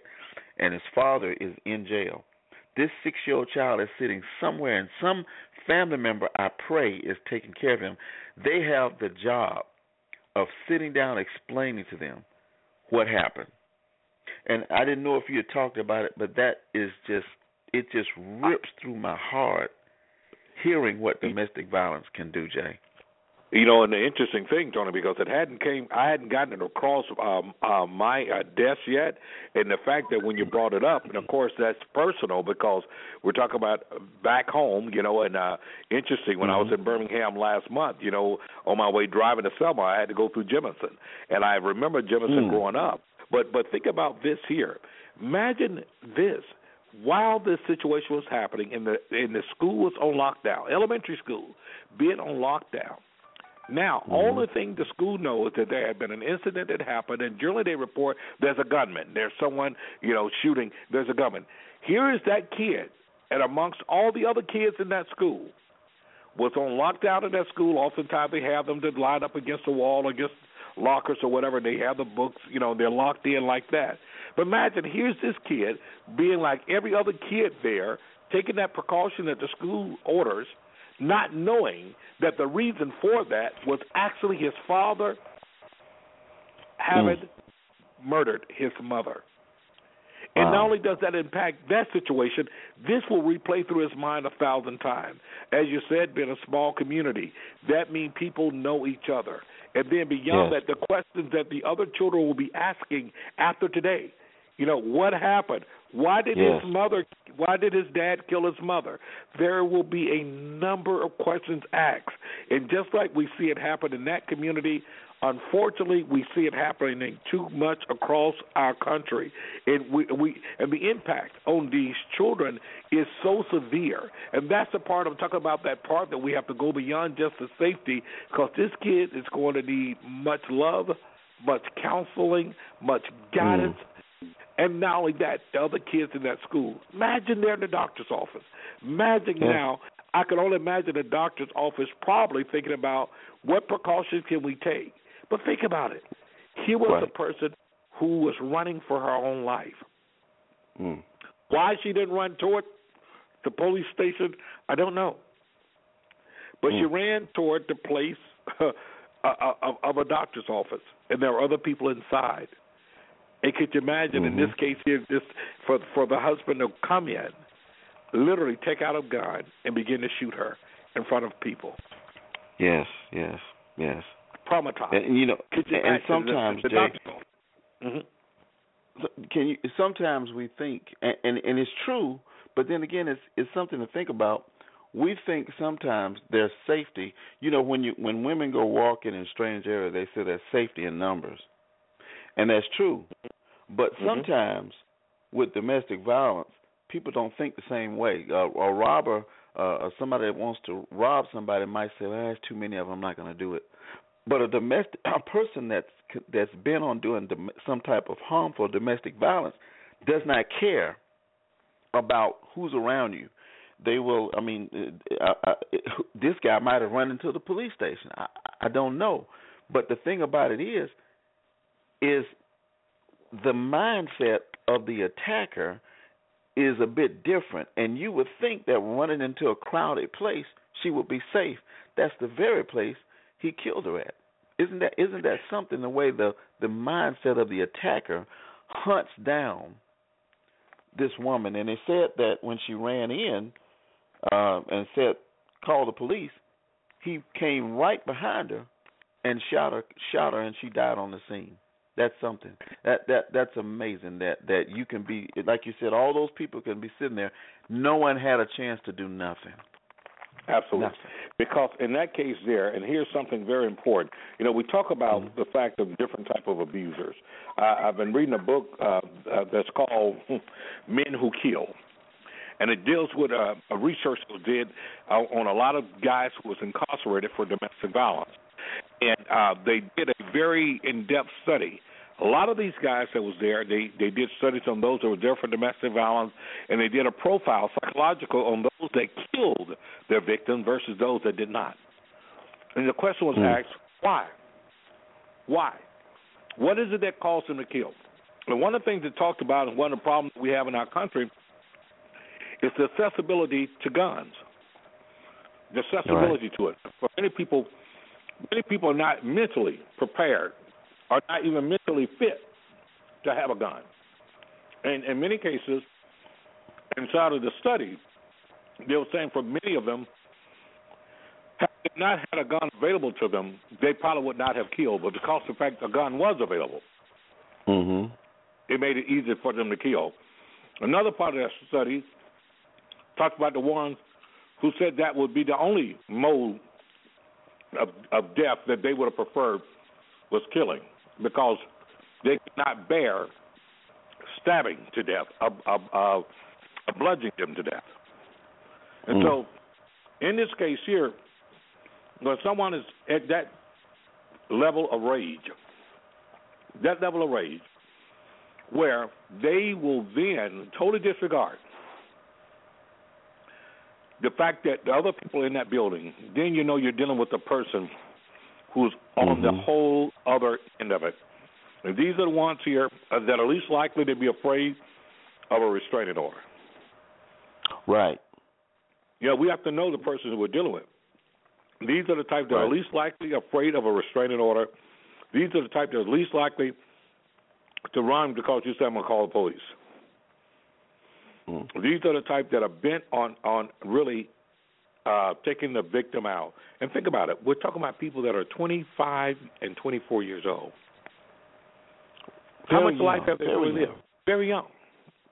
and his father is in jail. This six year old child is sitting somewhere and some family member I pray is taking care of him. They have the job of sitting down explaining to them what happened. And I didn't know if you had talked about it, but that is just it just rips through my heart hearing what domestic violence can do, Jay. You know, and the interesting thing, Tony, because it hadn't came, I hadn't gotten it across um, uh, my uh, desk yet, and the fact that when you brought it up, and of course that's personal because we're talking about back home, you know, and uh, interesting. When mm-hmm. I was mm-hmm. in Birmingham last month, you know, on my way driving to Selma, I had to go through Jemison, and I remember Jemison mm. growing up. But but think about this here. Imagine this while this situation was happening and the and the school was on lockdown, elementary school being on lockdown now, mm-hmm. only thing the school knows that there had been an incident that happened, and generally they report there's a gunman, there's someone you know shooting, there's a gunman. Here is that kid, and amongst all the other kids in that school, was on lockdown in that school. Oftentimes they have them to line up against the wall, against lockers or whatever. They have the books, you know, they're locked in like that. But imagine here's this kid being like every other kid there, taking that precaution that the school orders not knowing that the reason for that was actually his father having mm. murdered his mother. And wow. not only does that impact that situation, this will replay through his mind a thousand times. As you said, being a small community, that means people know each other. And then beyond yes. that, the questions that the other children will be asking after today. You know, what happened? Why did yes. his mother? Why did his dad kill his mother? There will be a number of questions asked, and just like we see it happen in that community, unfortunately, we see it happening too much across our country, and we, we and the impact on these children is so severe. And that's the part I'm talking about. That part that we have to go beyond just the safety, because this kid is going to need much love, much counseling, much guidance. Mm and not only that, the other kids in that school. Imagine they're in the doctor's office. Imagine yeah. now, I can only imagine the doctor's office probably thinking about what precautions can we take. But think about it. Here was right. a person who was running for her own life. Mm. Why she didn't run toward the police station, I don't know. But mm. she ran toward the place of, of a doctor's office, and there were other people inside. And could you imagine mm-hmm. in this mm-hmm. case here, just for for the husband to come in, literally take out a gun and begin to shoot her in front of people? Yes, yes, yes. Traumatized. And you know, you and sometimes the, the Jay, mm-hmm. can you? Sometimes we think, and, and and it's true, but then again, it's it's something to think about. We think sometimes there's safety. You know, when you when women go walking in strange areas, they say there's safety in numbers and that's true. But mm-hmm. sometimes with domestic violence, people don't think the same way. Uh, a robber uh, or somebody that wants to rob somebody might say, "Well, there's too many of them. I'm not going to do it." But a domestic a person that's that's been on doing dom- some type of harmful domestic violence does not care about who's around you. They will. I mean, uh, uh, uh, this guy might have run into the police station. I, I don't know. But the thing about it is, is the mindset of the attacker is a bit different. And you would think that running into a crowded place she would be safe. That's the very place he killed her at. Isn't that isn't that something the way the the mindset of the attacker hunts down this woman? And they said that when she ran in uh, and said call the police he came right behind her and shot her shot her and she died on the scene that's something. That that that's amazing. That that you can be like you said. All those people can be sitting there. No one had a chance to do nothing. Absolutely. Nothing. Because in that case there, and here's something very important. You know, we talk about mm-hmm. the fact of different type of abusers. Uh, I've been reading a book uh, uh, that's called Men Who Kill. And it deals with uh, a research that did uh, on a lot of guys who was incarcerated for domestic violence and uh, they did a very in-depth study. A lot of these guys that was there, they they did studies on those that were there for domestic violence, and they did a profile psychological on those that killed their victim versus those that did not. And the question was Mm. asked, why? Why? What is it that caused them to kill? And one of the things that talked about, and one of the problems we have in our country, is the accessibility to guns. The accessibility to it. For many people, many people are not mentally prepared, are not even mentally fit to have a gun. And in many cases, inside of the study, they were saying for many of them, had they not had a gun available to them, they probably would not have killed. But because the fact a gun was available, Mhm. it made it easier for them to kill. Another part of that study talked about the ones who said that would be the only mode of, of death that they would have preferred was killing because they could not bear stabbing to death, uh, bludgeoning them to death. And Mm. so, in this case here, when someone is at that level of rage, that level of rage, where they will then totally disregard the fact that the other people in that building, then you know you're dealing with a person who's on the Mhm. whole other end of it. And these are the ones here uh, that are least likely to be afraid of a restraining order. Right. You know, we have to know the person who we're dealing with. These are the type that are least likely afraid of a restraining order. These are the type that are least likely to run because you say I'm gonna call the police. Mm. These are the type that are bent on on really uh, taking the victim out. And think about it. We're talking about people that are 25 and 24 years old. How Very much life have they really lived? Very young.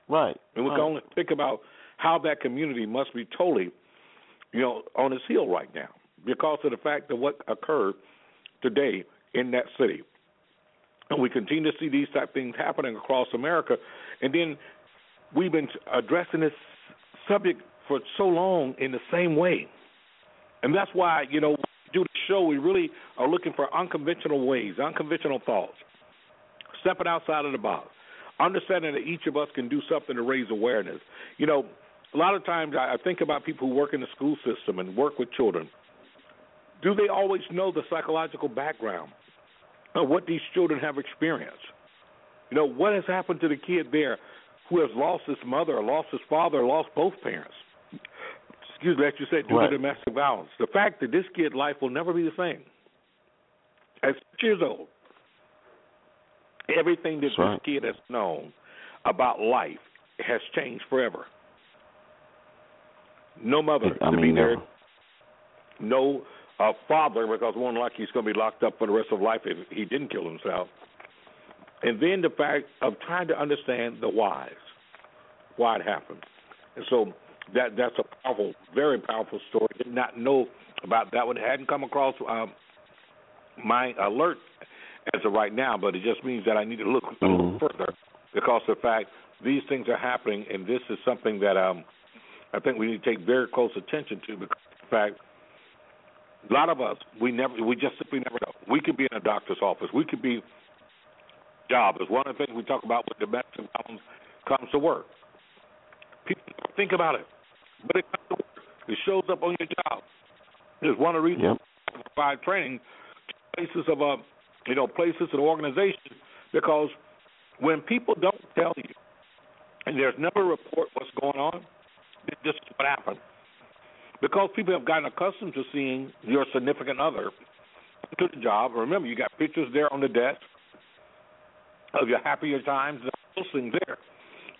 Right. And we right. can only think about how that community must be totally, you know, on its heel right now because of the fact of what occurred today in that city. And we continue to see these type of things happening across America. And then we've been addressing this subject for so long in the same way. And that's why, you know, do the show, we really are looking for unconventional ways, unconventional thoughts, stepping outside of the box understanding that each of us can do something to raise awareness. You know, a lot of times I think about people who work in the school system and work with children. Do they always know the psychological background of what these children have experienced? You know, what has happened to the kid there who has lost his mother or lost his father or lost both parents? Excuse me, as you said, due Right. to domestic violence. The fact that this kid's life will never be the same. At six years old, everything that That's right. this kid has known about life has changed forever. No mother I to be there, uh, no uh, father because one like he's going to be locked up for the rest of life if he didn't kill himself. And then the fact of trying to understand the whys, why it happened. And so that that's a powerful, very powerful story. Did not know about that one. Hadn't come across um, my alert as of right now, but it just means that I need to look a little Mhm. further because of the fact these things are happening, and this is something that um, I think we need to take very close attention to because of the fact a lot of us we never we just simply never know. We could be in a doctor's office. We could be jobbers. One of the things we talk about with domestic violence comes to work. People don't think about it, but it comes to work. It shows up on your job. There's one of the reasons Yep. provide training to places of uh, you know places and organizations because when people don't tell you and there's never a report what's going on, this is what happened. Because people have gotten accustomed to seeing your significant other to the job. Remember, you got pictures there on the desk of your happier times, those things there.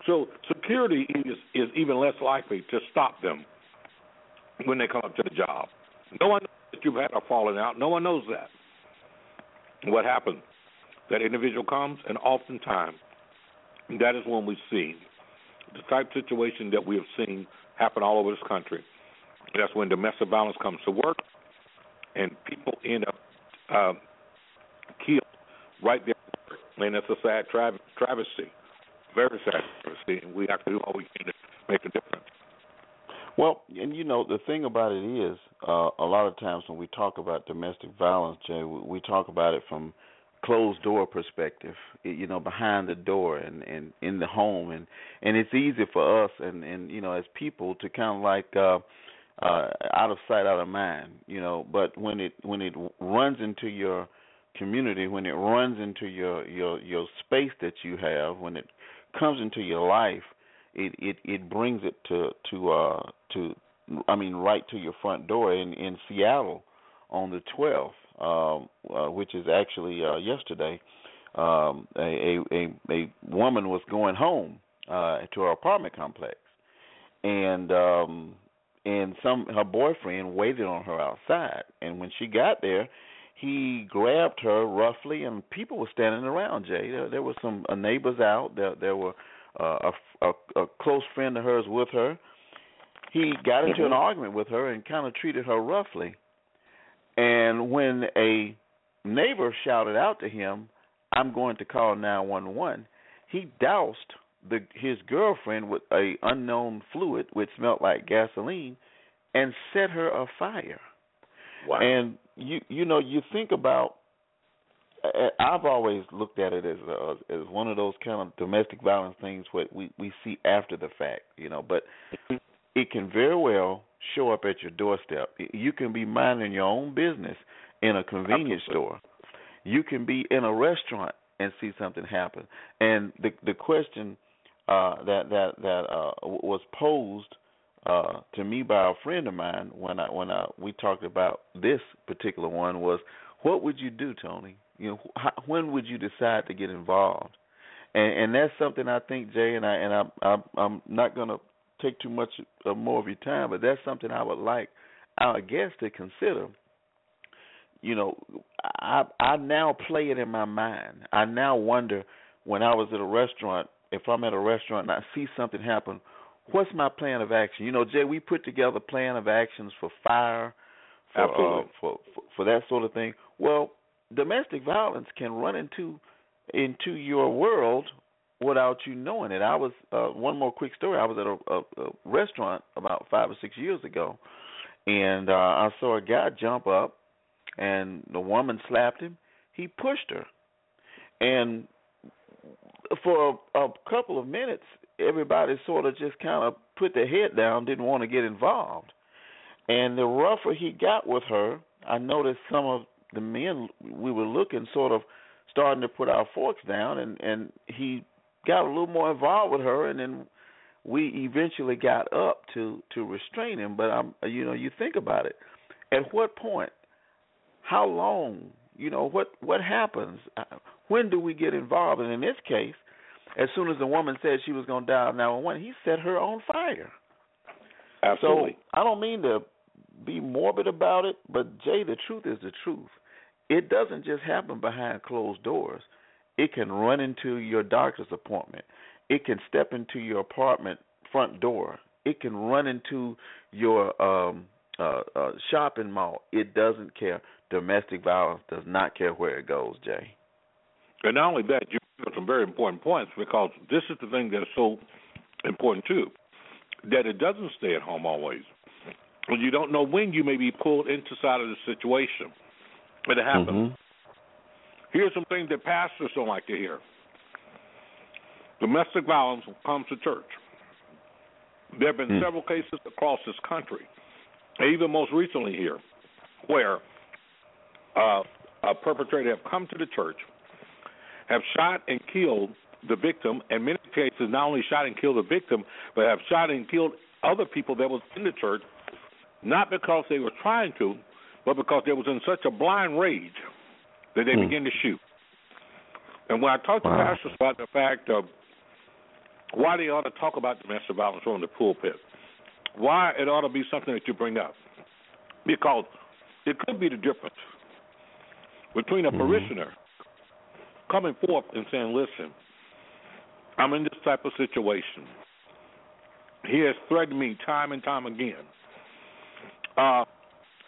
So security is is even less likely to stop them when they come up to the job. No one knows that you've had a falling out. No one knows that. What happens? That individual comes, and oftentimes that is when we see the type of situation that we have seen happen all over this country. That's when domestic violence comes to work, and people end up uh, killed right there. And that's a sad tra- travesty, very sad travesty. And we have to do all we can to make a difference. Well, and you know the thing about it is, uh, a lot of times when we talk about domestic violence, Jay, we, talk about it from closed door perspective, you know, behind the door and and in the home, and and it's easy for us and and you know as people to kind of like, uh, uh out of sight out of mind you know but when it when it runs into your community when it runs into your your your space that you have when it comes into your life it it it brings it to to uh to I mean right to your front door in in Seattle on the 12th um uh, which is actually uh yesterday um a a a woman was going home uh to her apartment complex. And um and some her boyfriend waited on her outside. And when she got there he grabbed her roughly and people were standing around jay there, there were some uh, neighbors out there there were uh, a, a a close friend of hers with her he got into an argument with her and kind of treated her roughly and when a neighbor shouted out to him i'm going to call 911 he doused the his girlfriend with a unknown fluid which smelled like gasoline and set her afire. Wow. And you you know you think about I've always looked at it as a, as one of those kind of domestic violence things what we we see after the fact, you know, but it can very well show up at your doorstep. You can be minding your own business in a convenience Absolutely. store. You can be in a restaurant and see something happen. And the the question uh, that that that uh, was posed uh, to me by a friend of mine when I when I we talked about this particular one was, what would you do, Tony? You know, how, when would you decide to get involved? And and that's something I think Jay and I and I, I I'm not going to take too much more of your time, but that's something I would like our guests to consider. You know, I I now play it in my mind. I now wonder when I was at a restaurant, if I'm at a restaurant and I see something happen, what's my plan of action? You know, Jay, we put together plan of actions for fire, for, uh, for, for for that sort of thing. Well, domestic violence can run into into your world without you knowing it. I was uh, one more quick story. I was at a, a, a restaurant about five or six years ago, and uh, I saw a guy jump up, and the woman slapped him. He pushed her, and for a, a couple of minutes, everybody sort of just kind of put their head down, didn't want to get involved. And the rougher he got with her, I noticed some of the men we were looking sort of starting to put our forks down, and and he got a little more involved with her, and then we eventually got up to to restrain him. But I'm, you know, you think about it. At what point? How long? You know what what happens? Uh, When do we get involved? And in this case, as soon as the woman said she was going to die, dial 911, he set her on fire. Absolutely. So I don't mean to be morbid about it, but Jay, the truth is the truth. It doesn't just happen behind closed doors. It can run into your doctor's appointment. It can step into your apartment front door. It can run into your um uh, uh shopping mall. It doesn't care. Domestic violence does not care where it goes, Jay. And not only that, you some very important points because this is the thing that's so important too, that it doesn't stay at home always. You don't know when you may be pulled into side of the situation. But it happens. Mhm. Here's some things that pastors don't like to hear. Domestic violence comes to church. There have been Hmm. several cases across this country, even most recently here, where uh, a perpetrator have come to the church, have shot and killed the victim, and many cases not only shot and killed the victim, but have shot and killed other people that was in the church, not because they were trying to, but because they was in such a blind rage that they Hmm. began to shoot. And when I talk to Wow. pastors about the fact of why they ought to talk about domestic violence from the pulpit, why it ought to be something that you bring up, because it could be the difference between a Mhm. parishioner coming forth and saying, "Listen, I'm in this type of situation. He has threatened me time and time again." Uh,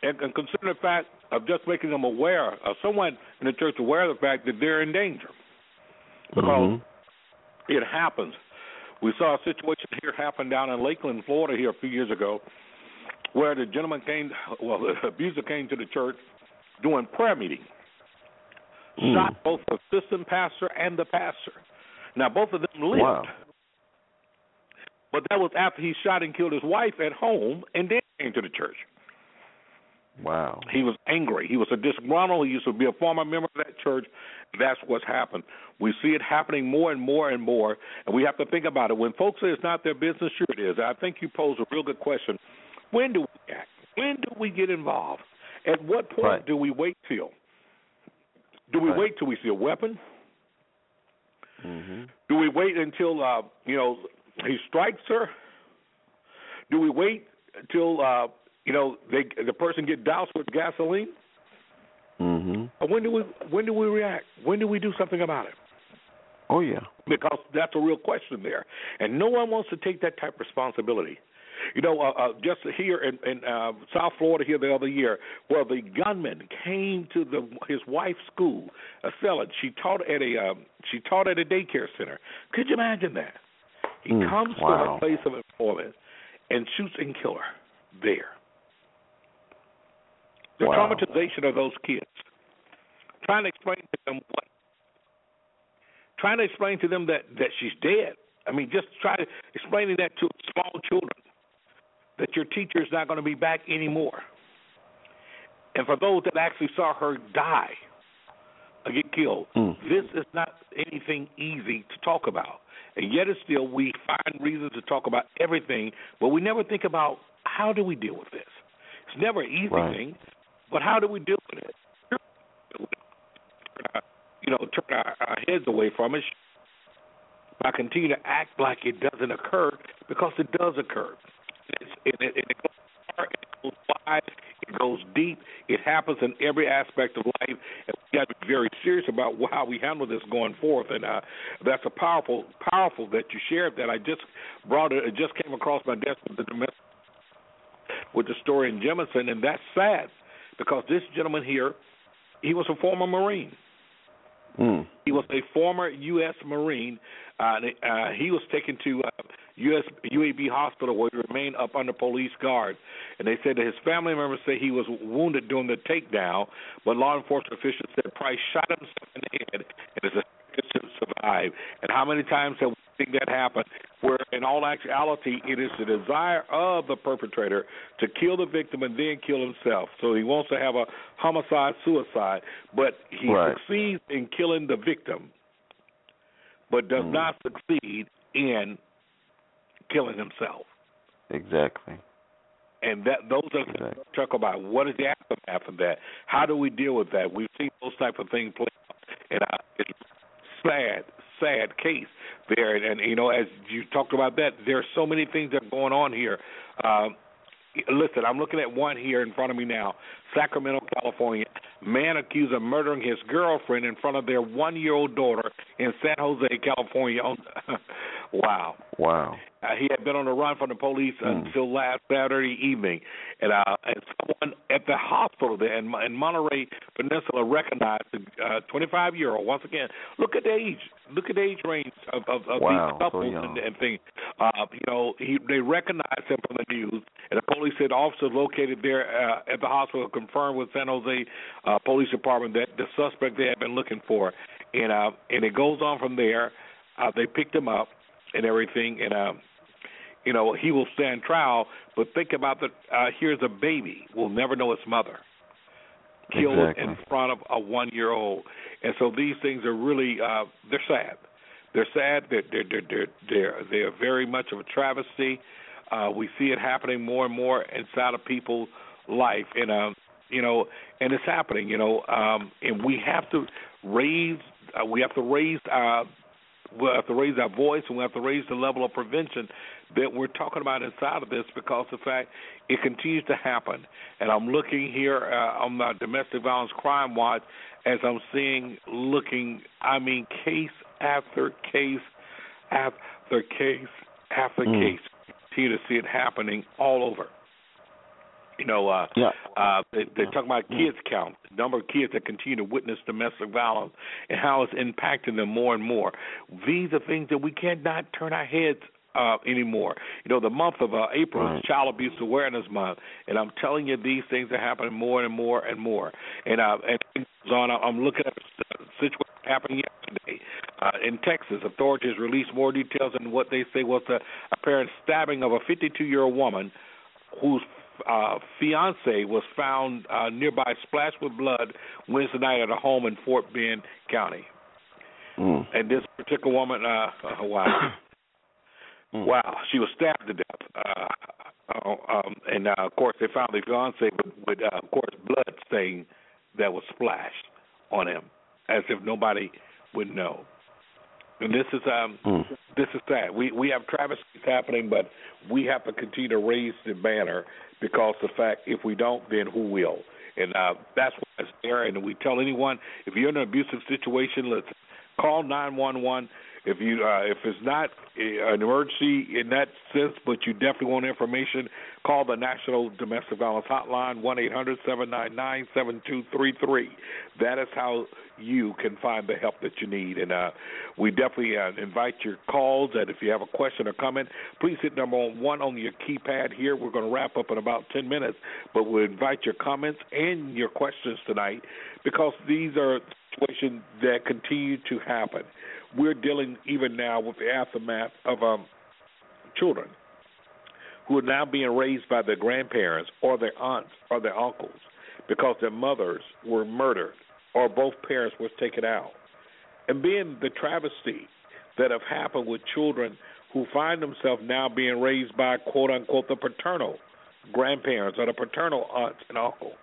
and, and consider the fact of just making them aware, of someone in the church aware of the fact that they're in danger, because Mhm. it happens. We saw a situation here happen down in Lakeland, Florida, here a few years ago, where the gentleman came, well, the abuser came to the church doing prayer meeting, Mm. shot both the assistant pastor and the pastor. Now, both of them lived, Wow. but that was after he shot and killed his wife at home, and then came to the church. Wow. He was angry. He was a disgruntled. He used to be a former member of that church. That's what's happened. We see it happening more and more and more, and we have to think about it. When folks say it's not their business, sure it is. I think you pose a real good question. When do we act? When do we get involved? At what point Right. do we wait till? Do we Right. wait till we see a weapon? Mhm. Do we wait until uh, you know he strikes her? Do we wait until uh, you know they the person get doused with gasoline? Mhm. When do we when do we react? When do we do something about it? Oh yeah. Because that's a real question there, and no one wants to take that type of responsibility. You know, uh, uh, just here in, in uh, South Florida here the other year, where the gunman came to the his wife's school, a felon. She taught at a um, she taught at a daycare center. Could you imagine that? He Mm, comes to wow. her place of employment and shoots and kills her there. The Wow. traumatization of those kids. Trying to explain to them what trying to explain to them that that she's dead. I mean, just try to explaining that to small children that your teacher is not going to be back anymore. And for those that actually saw her die or get killed, Mm. this is not anything easy to talk about. And yet, it's still we find reasons to talk about everything, but we never think about how do we deal with this. It's never an easy Right. thing, but how do we deal with it? You know, turn our, our heads away from it by continue to act like it doesn't occur because it does occur. It's, it, it, it goes far, it goes wide, it goes deep. It happens in every aspect of life, and we got to be very serious about how we handle this going forth. And uh, that's a powerful, powerful that you shared. That I just brought it. It just came across my desk with the domestic with the story in Jemison, and that's sad because this gentleman here, he was a former Marine. Mm. He was a former U.S. Marine. Uh, uh, he was taken to uh, U.S. UAB hospital where he remained up under police guard. And they said that his family members say he was wounded during the takedown, but law enforcement officials said Price shot himself in the head and is expected to survive. And how many times have we seen that happen? Where in all actuality, it is the desire of the perpetrator to kill the victim and then kill himself. So he wants to have a homicide suicide, but he Right. succeeds in killing the victim, but does Mm. not succeed in killing himself. Exactly. And that those are Exactly. talk about what is the aftermath of that. How do we deal with that? We've seen those type of things play out, and uh, it's sad, sad case there. And, and you know, as you talked about that, there are so many things that are going on here. Um, listen, I'm looking at one here in front of me now. Sacramento, California. Man accused of murdering his girlfriend in front of their one-year-old daughter in San Jose, California. wow. Wow. Uh, he had been on the run from the police Hmm. until last Saturday evening, and uh, and someone at the hospital there in, in Monterey Peninsula recognized the uh, 25 year old. Once again, look at the age, look at the age range of, of, of Wow, these couples young. and, and things. Uh, you know, he they recognized him from the news, and the police said officers located there uh, at the hospital confirmed with San Jose uh, Police Department that the suspect they had been looking for, and uh, and it goes on from there. Uh, they picked him up and everything, and. Uh, you know, he will stand trial. But think about that. Uh, here's a baby will never know its mother, killed Exactly. in front of a one-year-old, and so these things are really uh, they're sad. They're sad. They're they're they're they're they're, they're very much of a travesty. Uh, we see it happening more and more inside of people's life, and um, you know, and it's happening. You know, um, and we have to raise. Uh, we have to raise our we have to raise our voice and we have to raise the level of prevention that we're talking about inside of this because the fact it continues to happen. And I'm looking here uh, on the domestic violence crime watch as I'm seeing, looking, I mean, case after case after case after Mm. case. Continue to see it happening all over. You know, uh, Yeah. uh, they, they talk about kids count, the number of kids that continue to witness domestic violence, and how it's impacting them more and more. These are things that we cannot turn our heads uh, anymore. You know, the month of uh, April Right. is Child Abuse Awareness Month, and I'm telling you, these things are happening more and more and more. And uh, and on. I'm looking at a situation happened yesterday uh, in Texas. Authorities released more details on what they say was a apparent stabbing of a 52-year-old woman whose uh, fiance was found uh, nearby, splashed with blood, Wednesday night at a home in Fort Bend County. Mm. And this particular woman, uh, uh wow, mm. wow, she was stabbed to death. Uh, uh, um, and uh, of course, they found the fiance with, with uh, of course, blood stain that was splashed on him, as if nobody would know. And this is um mm. this is sad. We we have travesties happening, but we have to continue to raise the banner because the fact if we don't, then who will? And uh, that's why it's there. And we tell anyone if you're in an abusive situation, let's call nine one one if you uh, if it's not an emergency in that sense, but you definitely want information, call the National Domestic Violence Hotline 1 800 799 7233. That is how you can find the help that you need. And uh, we definitely uh, invite your calls. And if you have a question or comment, please hit number one on your keypad here. We're going to wrap up in about 10 minutes, but we invite your comments and your questions tonight because these are situations that continue to happen we're dealing even now with the aftermath of um, children who are now being raised by their grandparents or their aunts or their uncles because their mothers were murdered or both parents were taken out. And being the travesty that have happened with children who find themselves now being raised by quote unquote the paternal grandparents or the paternal aunts and uncles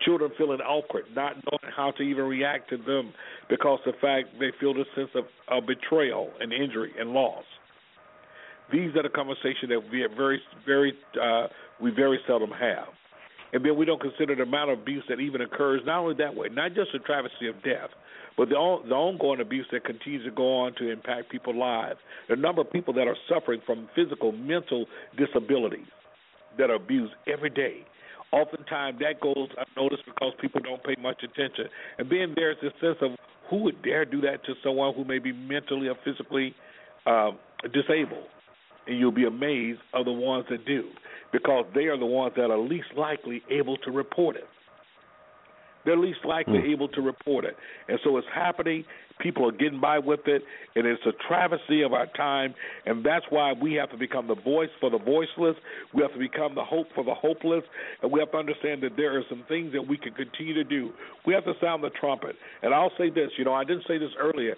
children feeling awkward, not knowing how to even react to them because the fact they feel the sense of, of betrayal and injury and loss. These are the conversations that we very, very, uh, we very seldom have. And then we don't consider the amount of abuse that even occurs, not only that way, not just the travesty of death, but the, the ongoing abuse that continues to go on to impact people's lives. The number of people that are suffering from physical, mental disabilities that are abused every day Oftentimes that goes unnoticed because people don't pay much attention. And then there's this sense of who would dare do that to someone who may be mentally or physically uh, disabled. And you'll be amazed of the ones that do because they are the ones that are least likely able to report it. They're least likely mm. able to report it. And so it's happening. People are getting by with it. And it's a travesty of our time. And that's why we have to become the voice for the voiceless. We have to become the hope for the hopeless. And we have to understand that there are some things that we can continue to do. We have to sound the trumpet. And I'll say this you know, I didn't say this earlier,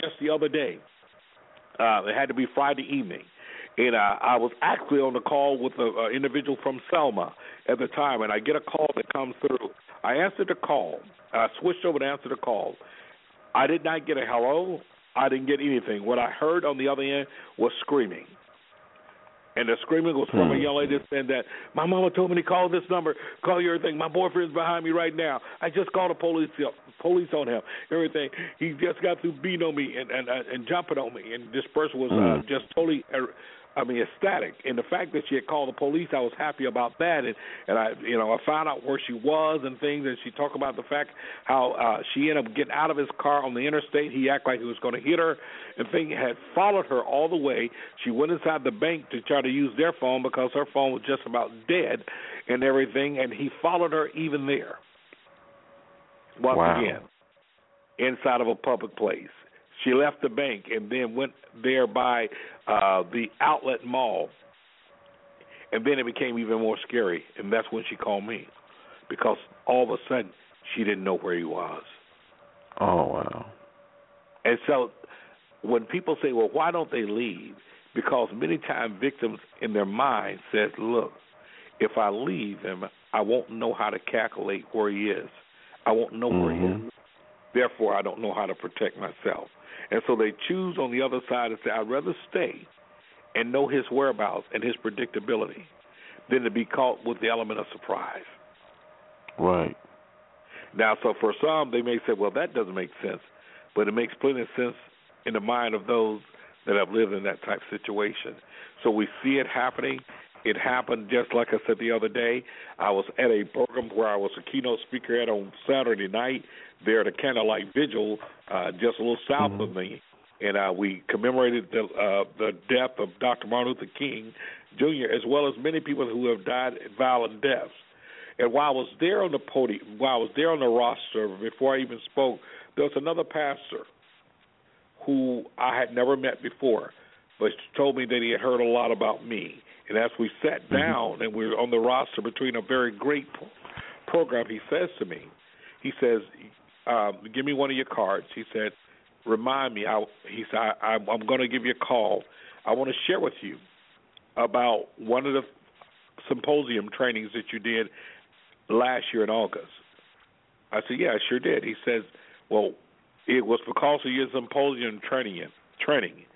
just the other day. Uh, it had to be Friday evening and uh, I was actually on the call with an individual from Selma at the time, and I get a call that comes through. I answered the call. I switched over to answer the call. I did not get a hello. I didn't get anything. What I heard on the other end was screaming. And the screaming was from hmm. a young lady saying that my mama told me to call this number, call your thing. My boyfriend's behind me right now. I just called the police, police on him. Everything. He just got through beating on me and and and jumping on me. And this person was uh, hmm. just totally I mean, ecstatic. And the fact that she had called the police, I was happy about that. And and I, you know, I found out where she was and things. And she talked about the fact how uh, she ended up getting out of his car on the interstate. He acted like he was going to hit her, and thing had followed her all the way. She went inside the bank to try to use their phone because her phone was just about dead, and everything. And he followed her even there. Once wow. again, inside of a public place. She left the bank and then went there by uh, the outlet mall. And then it became even more scary, and that's when she called me, because all of a sudden she didn't know where he was. Oh wow! And so, when people say, "Well, why don't they leave?" Because many times victims in their mind says, "Look, if I leave him, I won't know how to calculate where he is. I won't know mm-hmm. where he is. Therefore, I don't know how to protect myself." And so they choose on the other side and say, I'd rather stay and know his whereabouts and his predictability than to be caught with the element of surprise. Right. Now, so for some, they may say, well, that doesn't make sense. But it makes plenty of sense in the mind of those that have lived in that type of situation. So we see it happening. It happened just like I said the other day. I was at a program where I was a keynote speaker at on Saturday night there at a candlelight vigil uh, just a little south mm-hmm. of me, and uh, we commemorated the uh, the death of Dr. Martin Luther King Jr. as well as many people who have died violent deaths. And while I was there on the podium, while I was there on the roster, before I even spoke, there was another pastor who I had never met before, but told me that he had heard a lot about me And as we sat Mm-hmm. down and we are on the roster between a very great pro- program, he says to me, he says, um, "Give me one of your cards." He said, "Remind me." I, he said, I, "I'm, I'm going to give you a call. I want to share with you about one of the symposium trainings that you did last year in August." I said, "Yeah, I sure did." He says, "Well, it was because of your symposium training training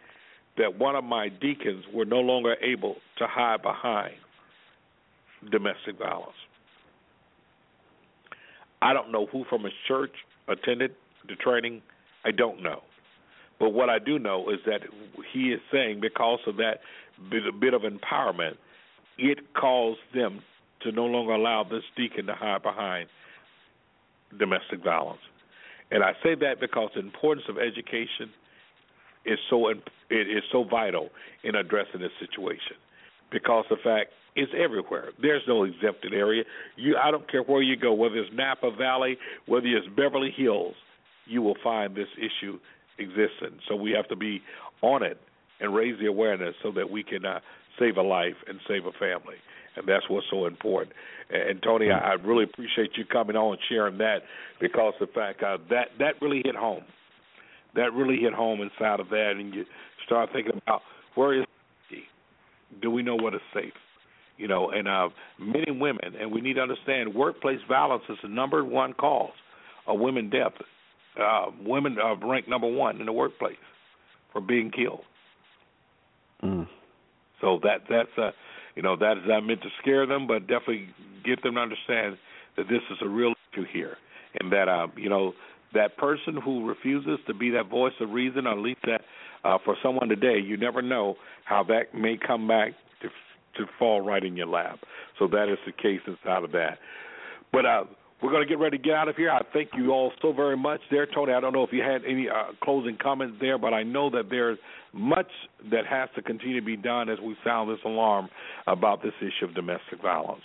that one of my deacons were no longer able to hide behind domestic violence. I don't know who from his church attended the training. I don't know. But what I do know is that he is saying because of that bit, of empowerment, it caused them to no longer allow this deacon to hide behind domestic violence. And I say that because the importance of education is so it is so vital in addressing this situation. Because the fact it's everywhere. There's no exempted area. You I don't care where you go, whether it's Napa Valley, whether it's Beverly Hills, you will find this issue existing. So we have to be on it and raise the awareness so that we can uh, save a life and save a family. And that's what's so important. And, and Tony, I, I really appreciate you coming on and sharing that because the fact uh, that that really hit home. That really hit home inside of that, and you start thinking about where is safety? Do we know what is safe? You know, and uh, men and women, and we need to understand workplace violence is the number one cause of women death. Uh, women are ranked number one in the workplace for being killed. Mm. So that that's uh, you know that is not meant to scare them, but definitely get them to understand that this is a real issue here, and that uh, you know that person who refuses to be that voice of reason, or at least that uh, for someone today, you never know how that may come back to to fall right in your lap. So that is the case inside of that. But uh, we're going to get ready to get out of here. I thank you all so very much there, Tony. I don't know if you had any uh, closing comments there, but I know that there's much that has to continue to be done as we sound this alarm about this issue of domestic violence.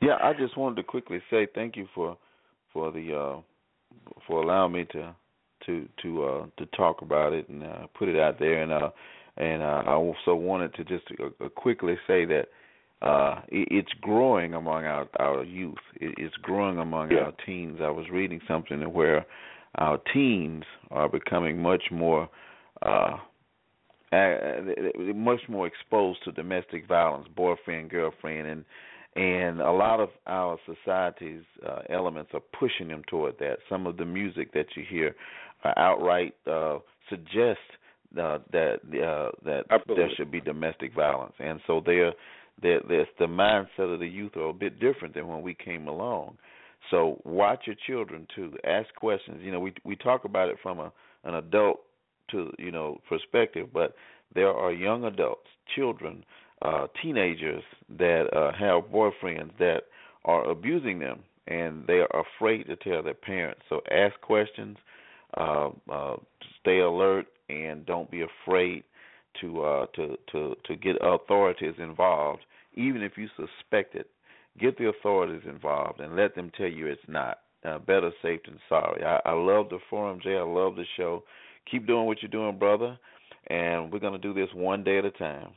Yeah, I just wanted to quickly say thank you for for the uh for allowing me to to to uh to talk about it and uh put it out there. And uh and uh, I also wanted to just uh, uh, quickly say that uh it, it's growing among our our youth. It, it's growing among Yeah. our teens. I was reading something where our teens are becoming much more uh uh, much more exposed to domestic violence, boyfriend, girlfriend, and and a lot of our society's uh, elements are pushing them toward that. Some of the music that you hear uh, outright uh, suggest uh, that uh, that Absolutely. there should be domestic violence, and so they're they're, they're, the mindset of the youth are a bit different than when we came along. So watch your children too. Ask questions. You know, we we talk about it from a an adult to you know perspective, but there are young adults, children, uh, teenagers that uh, have boyfriends that are abusing them, and they are afraid to tell their parents. So ask questions, uh, uh, stay alert, and don't be afraid to uh, to to to get authorities involved, even if you suspect it. Get the authorities involved and let them tell you it's not. Uh, better safe than sorry. I, I love the forum, Jay. I love the show. Keep doing what you're doing, brother. And we're gonna do this one day at a time.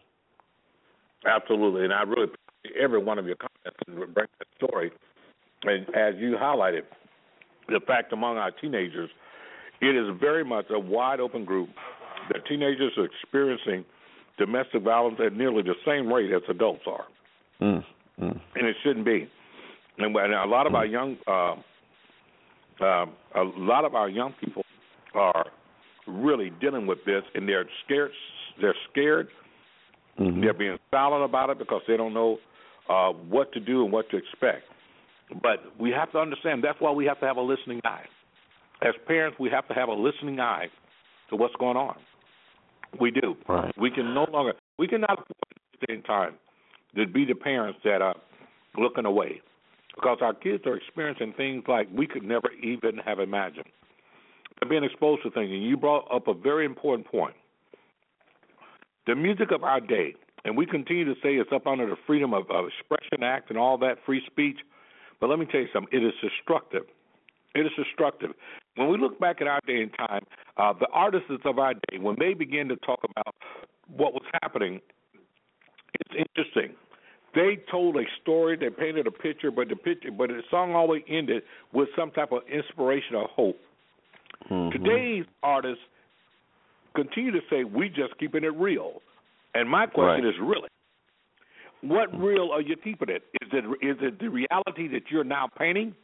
Absolutely, and I really appreciate every one of your comments and bring that story. And as you highlighted, the fact among our teenagers, it is very much a wide open group that teenagers are experiencing domestic violence at nearly the same rate as adults are, Mm, mm, and it shouldn't be. And a lot of our young, uh, um, a lot of our young people are really dealing with this, and they're scared. They're scared mhm. they're being silent about it because they don't know uh, what to do and what to expect. But we have to understand that's why we have to have a listening eye. As parents, we have to have a listening eye to what's going on. We do. Right. We can no longer, we cannot afford at the same time to be the parents that are looking away because our kids are experiencing things like we could never even have imagined. They're being exposed to things, and you brought up a very important point the music of our day, and we continue to say it's up under the Freedom of, of Expression Act and all that free speech. But let me tell you something, it is destructive. It is destructive. When we look back at our day and time, uh, the artists of our day, when they began to talk about what was happening it's interesting. They told a story, they painted a picture, but the picture, but the song always ended with some type of inspiration or hope. Mhm. Today's artists continue to say we just keeping it real, and my question Right. is really, what real are you keeping it? Is it is it the reality that you're now painting?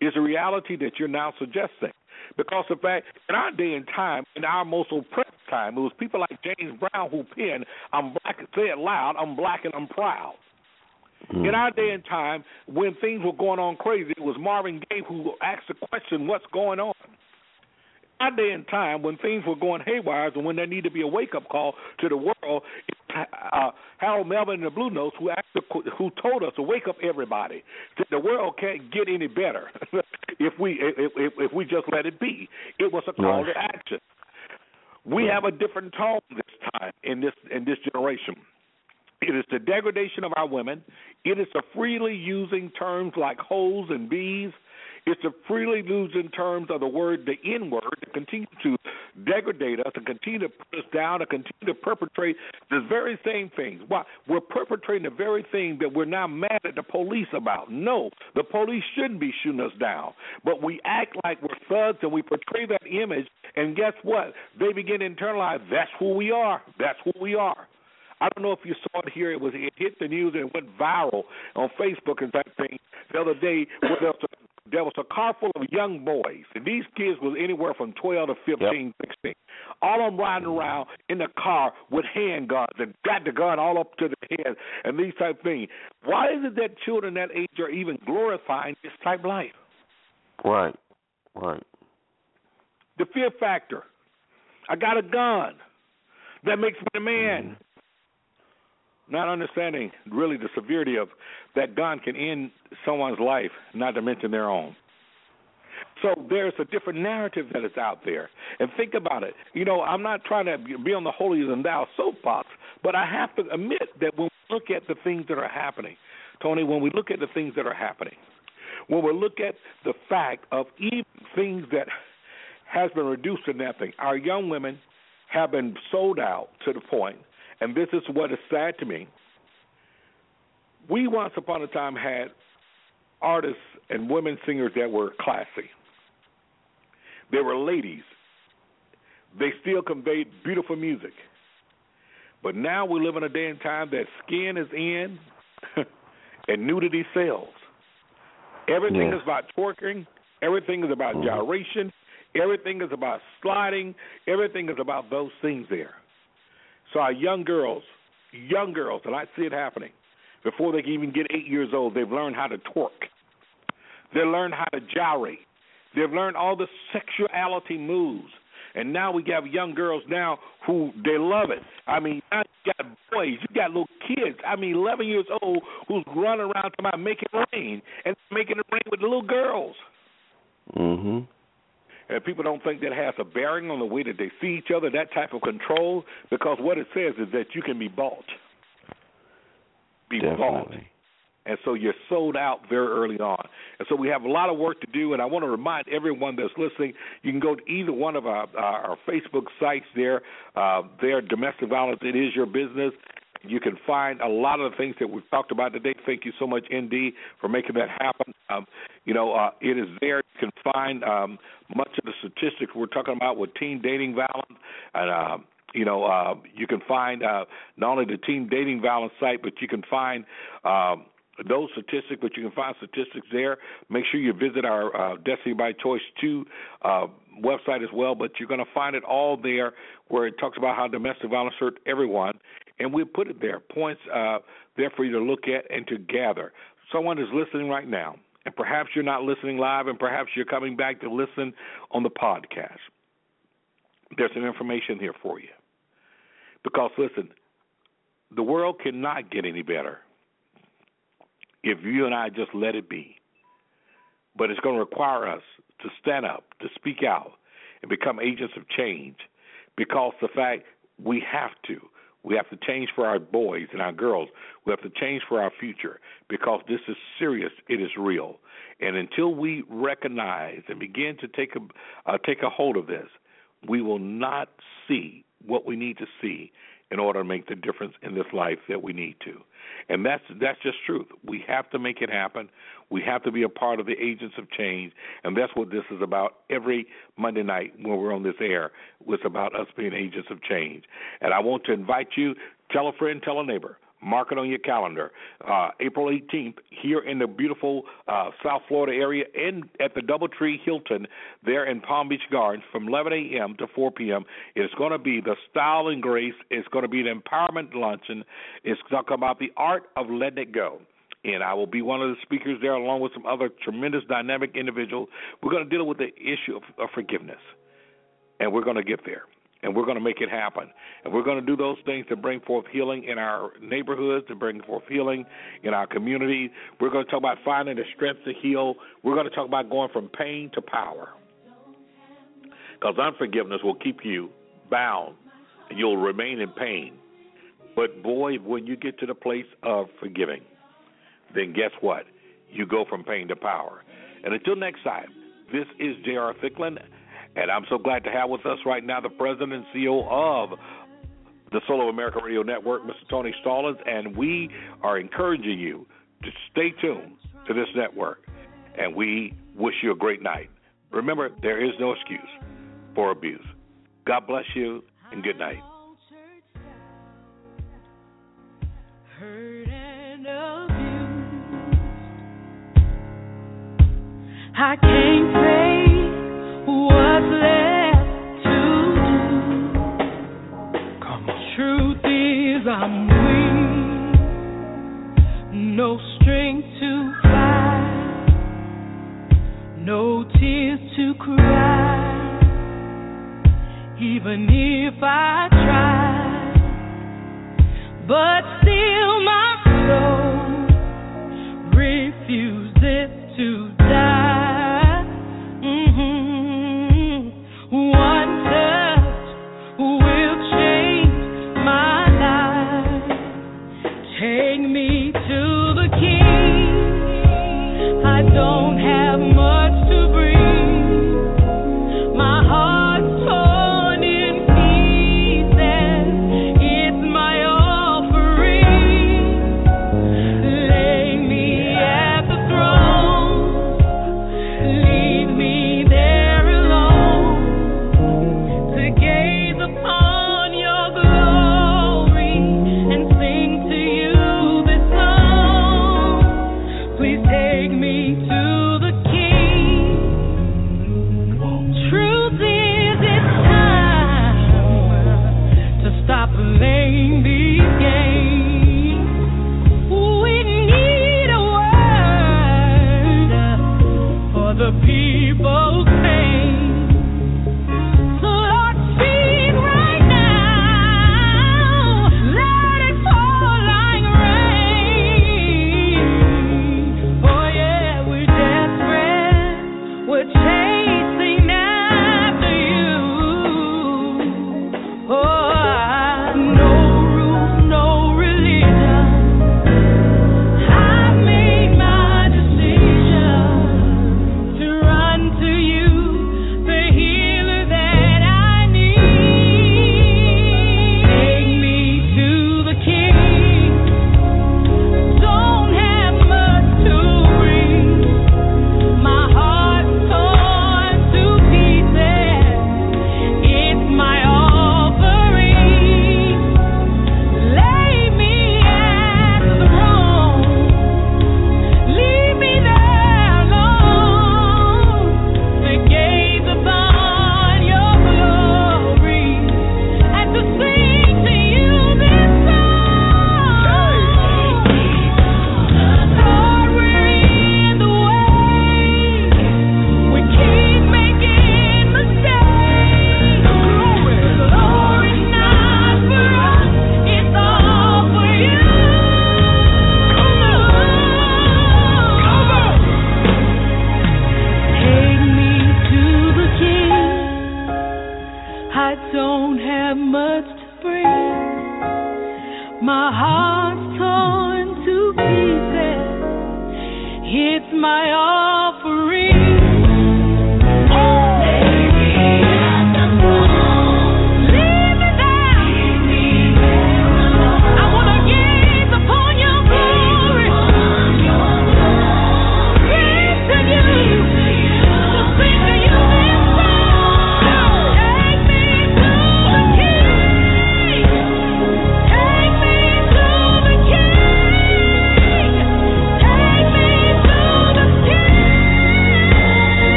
Is the reality that you're now suggesting? Because the fact in our day and time, in our most oppressed time, it was people like James Brown who penned, "I'm black." Say it loud. I'm black and I'm proud. Mhm. In our day and time, when things were going on crazy, it was Marvin Gaye who asked the question, "What's going on?" Our day and time, when things were going haywire, and when there needed to be a wake-up call to the world, uh, Harold Melvin and the Blue Notes, who asked, who told us to wake up everybody, that the world can't get any better if we if, if, if we just let it be. It was a call Right. to action. We have a different tone this time in this in this generation. It is the degradation of our women. It is the freely using terms like hoes and bees. It's the freely using terms of the word, the N word, to continue to degrade us, to continue to put us down, to continue to perpetrate the very same things. Why? We're perpetrating the very thing that we're now mad at the police about. No, the police shouldn't be shooting us down. But we act like we're thugs and we portray that image, and guess what? They begin to internalize that's who we are. That's who we are. I don't know if you saw it here. It was it hit the news and it went viral on Facebook and that thing the other day. Where there was a, there was a car full of young boys, and these kids was anywhere from twelve to fifteen, sixteen. All of them riding around in the car with handguns and got the gun all up to their head and these type of things. Why is it that children that age are even glorifying this type of life? Right. Right. The fear factor. I got a gun. That makes me a man. Mm-hmm. Not understanding really the severity of that gun can end someone's life, not to mention their own. So there's a different narrative that is out there. And think about it. You know, I'm not trying to be on the holier than thou soapbox, but I have to admit that when we look at the things that are happening, Tony, when we look at the things that are happening, when we look at the fact of even things that has been reduced to nothing, our young women have been sold out to the point, and this is what is sad to me. We once upon a time had artists and women singers that were classy. They were ladies. They still conveyed beautiful music. But now we live in a day and time that skin is in and nudity sells. Everything Yeah. is about twerking. Everything is about Mhm. gyration. Everything is about sliding. Everything is about those things there. So our young girls, young girls, and I see it happening, before they can even get eight years old, they've learned how to twerk. They've learned how to gyrate. They've learned all the sexuality moves. And now we have young girls now who they love it. I mean, now you got boys, you got little kids. I mean, 11 years old who's running around talking about making rain and making it rain with the little girls. Mhm. And people don't think that has a bearing on the way that they see each other, that type of control, because what it says is that you can be bought. Be bought. And so you're sold out very early on. And so we have a lot of work to do. And I want to remind everyone that's listening, you can go to either one of our, our, our Facebook sites there. Uh, there, Domestic Violence, It Is Your Business. You can find a lot of the things that we've talked about today. Thank you so much, ND, for making that happen. Um, you know, uh, it is there. You can find um, much of the statistics we're talking about with teen dating violence. And, uh, you know, uh, you can find uh, not only the teen dating violence site, but you can find um, those statistics, but you can find statistics there. Make sure you visit our uh, Destiny by Choice 2 uh, website as well, but you're going to find it all there where it talks about how domestic violence hurt everyone. And we put it there, points uh, there for you to look at and to gather. Someone is listening right now, and perhaps you're not listening live, and perhaps you're coming back to listen on the podcast. There's some information here for you. Because, listen, the world cannot get any better if you and I just let it be. But it's going to require us to stand up, to speak out, and become agents of change because the fact we have to. We have to change for our boys and our girls. We have to change for our future because this is serious. It is real. And until we recognize and begin to take a uh, take a hold of this, we will not see what we need to see, in order to make the difference in this life that we need to. And that's that's just truth. We have to make it happen. We have to be a part of the agents of change, and that's what this is about. Every Monday night when we're on this air, it's about us being agents of change. And I want to invite you, tell a friend, tell a neighbor. Mark it on your calendar. Uh, April 18th, here in the beautiful uh, South Florida area, in at the DoubleTree Hilton, there in Palm Beach Gardens, from 11 a.m. to 4 p.m. It's going to be the Style and Grace. It's going to be an empowerment luncheon. It's talking about the art of letting it go and I will be one of the speakers there along with some other tremendous dynamic individuals. We're going to deal with the issue of, of forgiveness, and we're going to get there, and we're going to make it happen, and we're going to do those things to bring forth healing in our neighborhoods, to bring forth healing in our community. We're going to talk about finding the strength to heal. We're going to talk about going from pain to power, because unforgiveness will keep you bound, and you'll remain in pain. But boy, when you get to the place of forgiving then guess what? You go from pain to power. And until next time, this is J.R. Thicklin, and I'm so glad to have with us right now the president and CEO of the Soul of America Radio Network, Mr. Tony Stallings, and we are encouraging you to stay tuned to this network, and we wish you a great night. Remember, there is no excuse for abuse. God bless you, and good night. I can't say Even if I try. But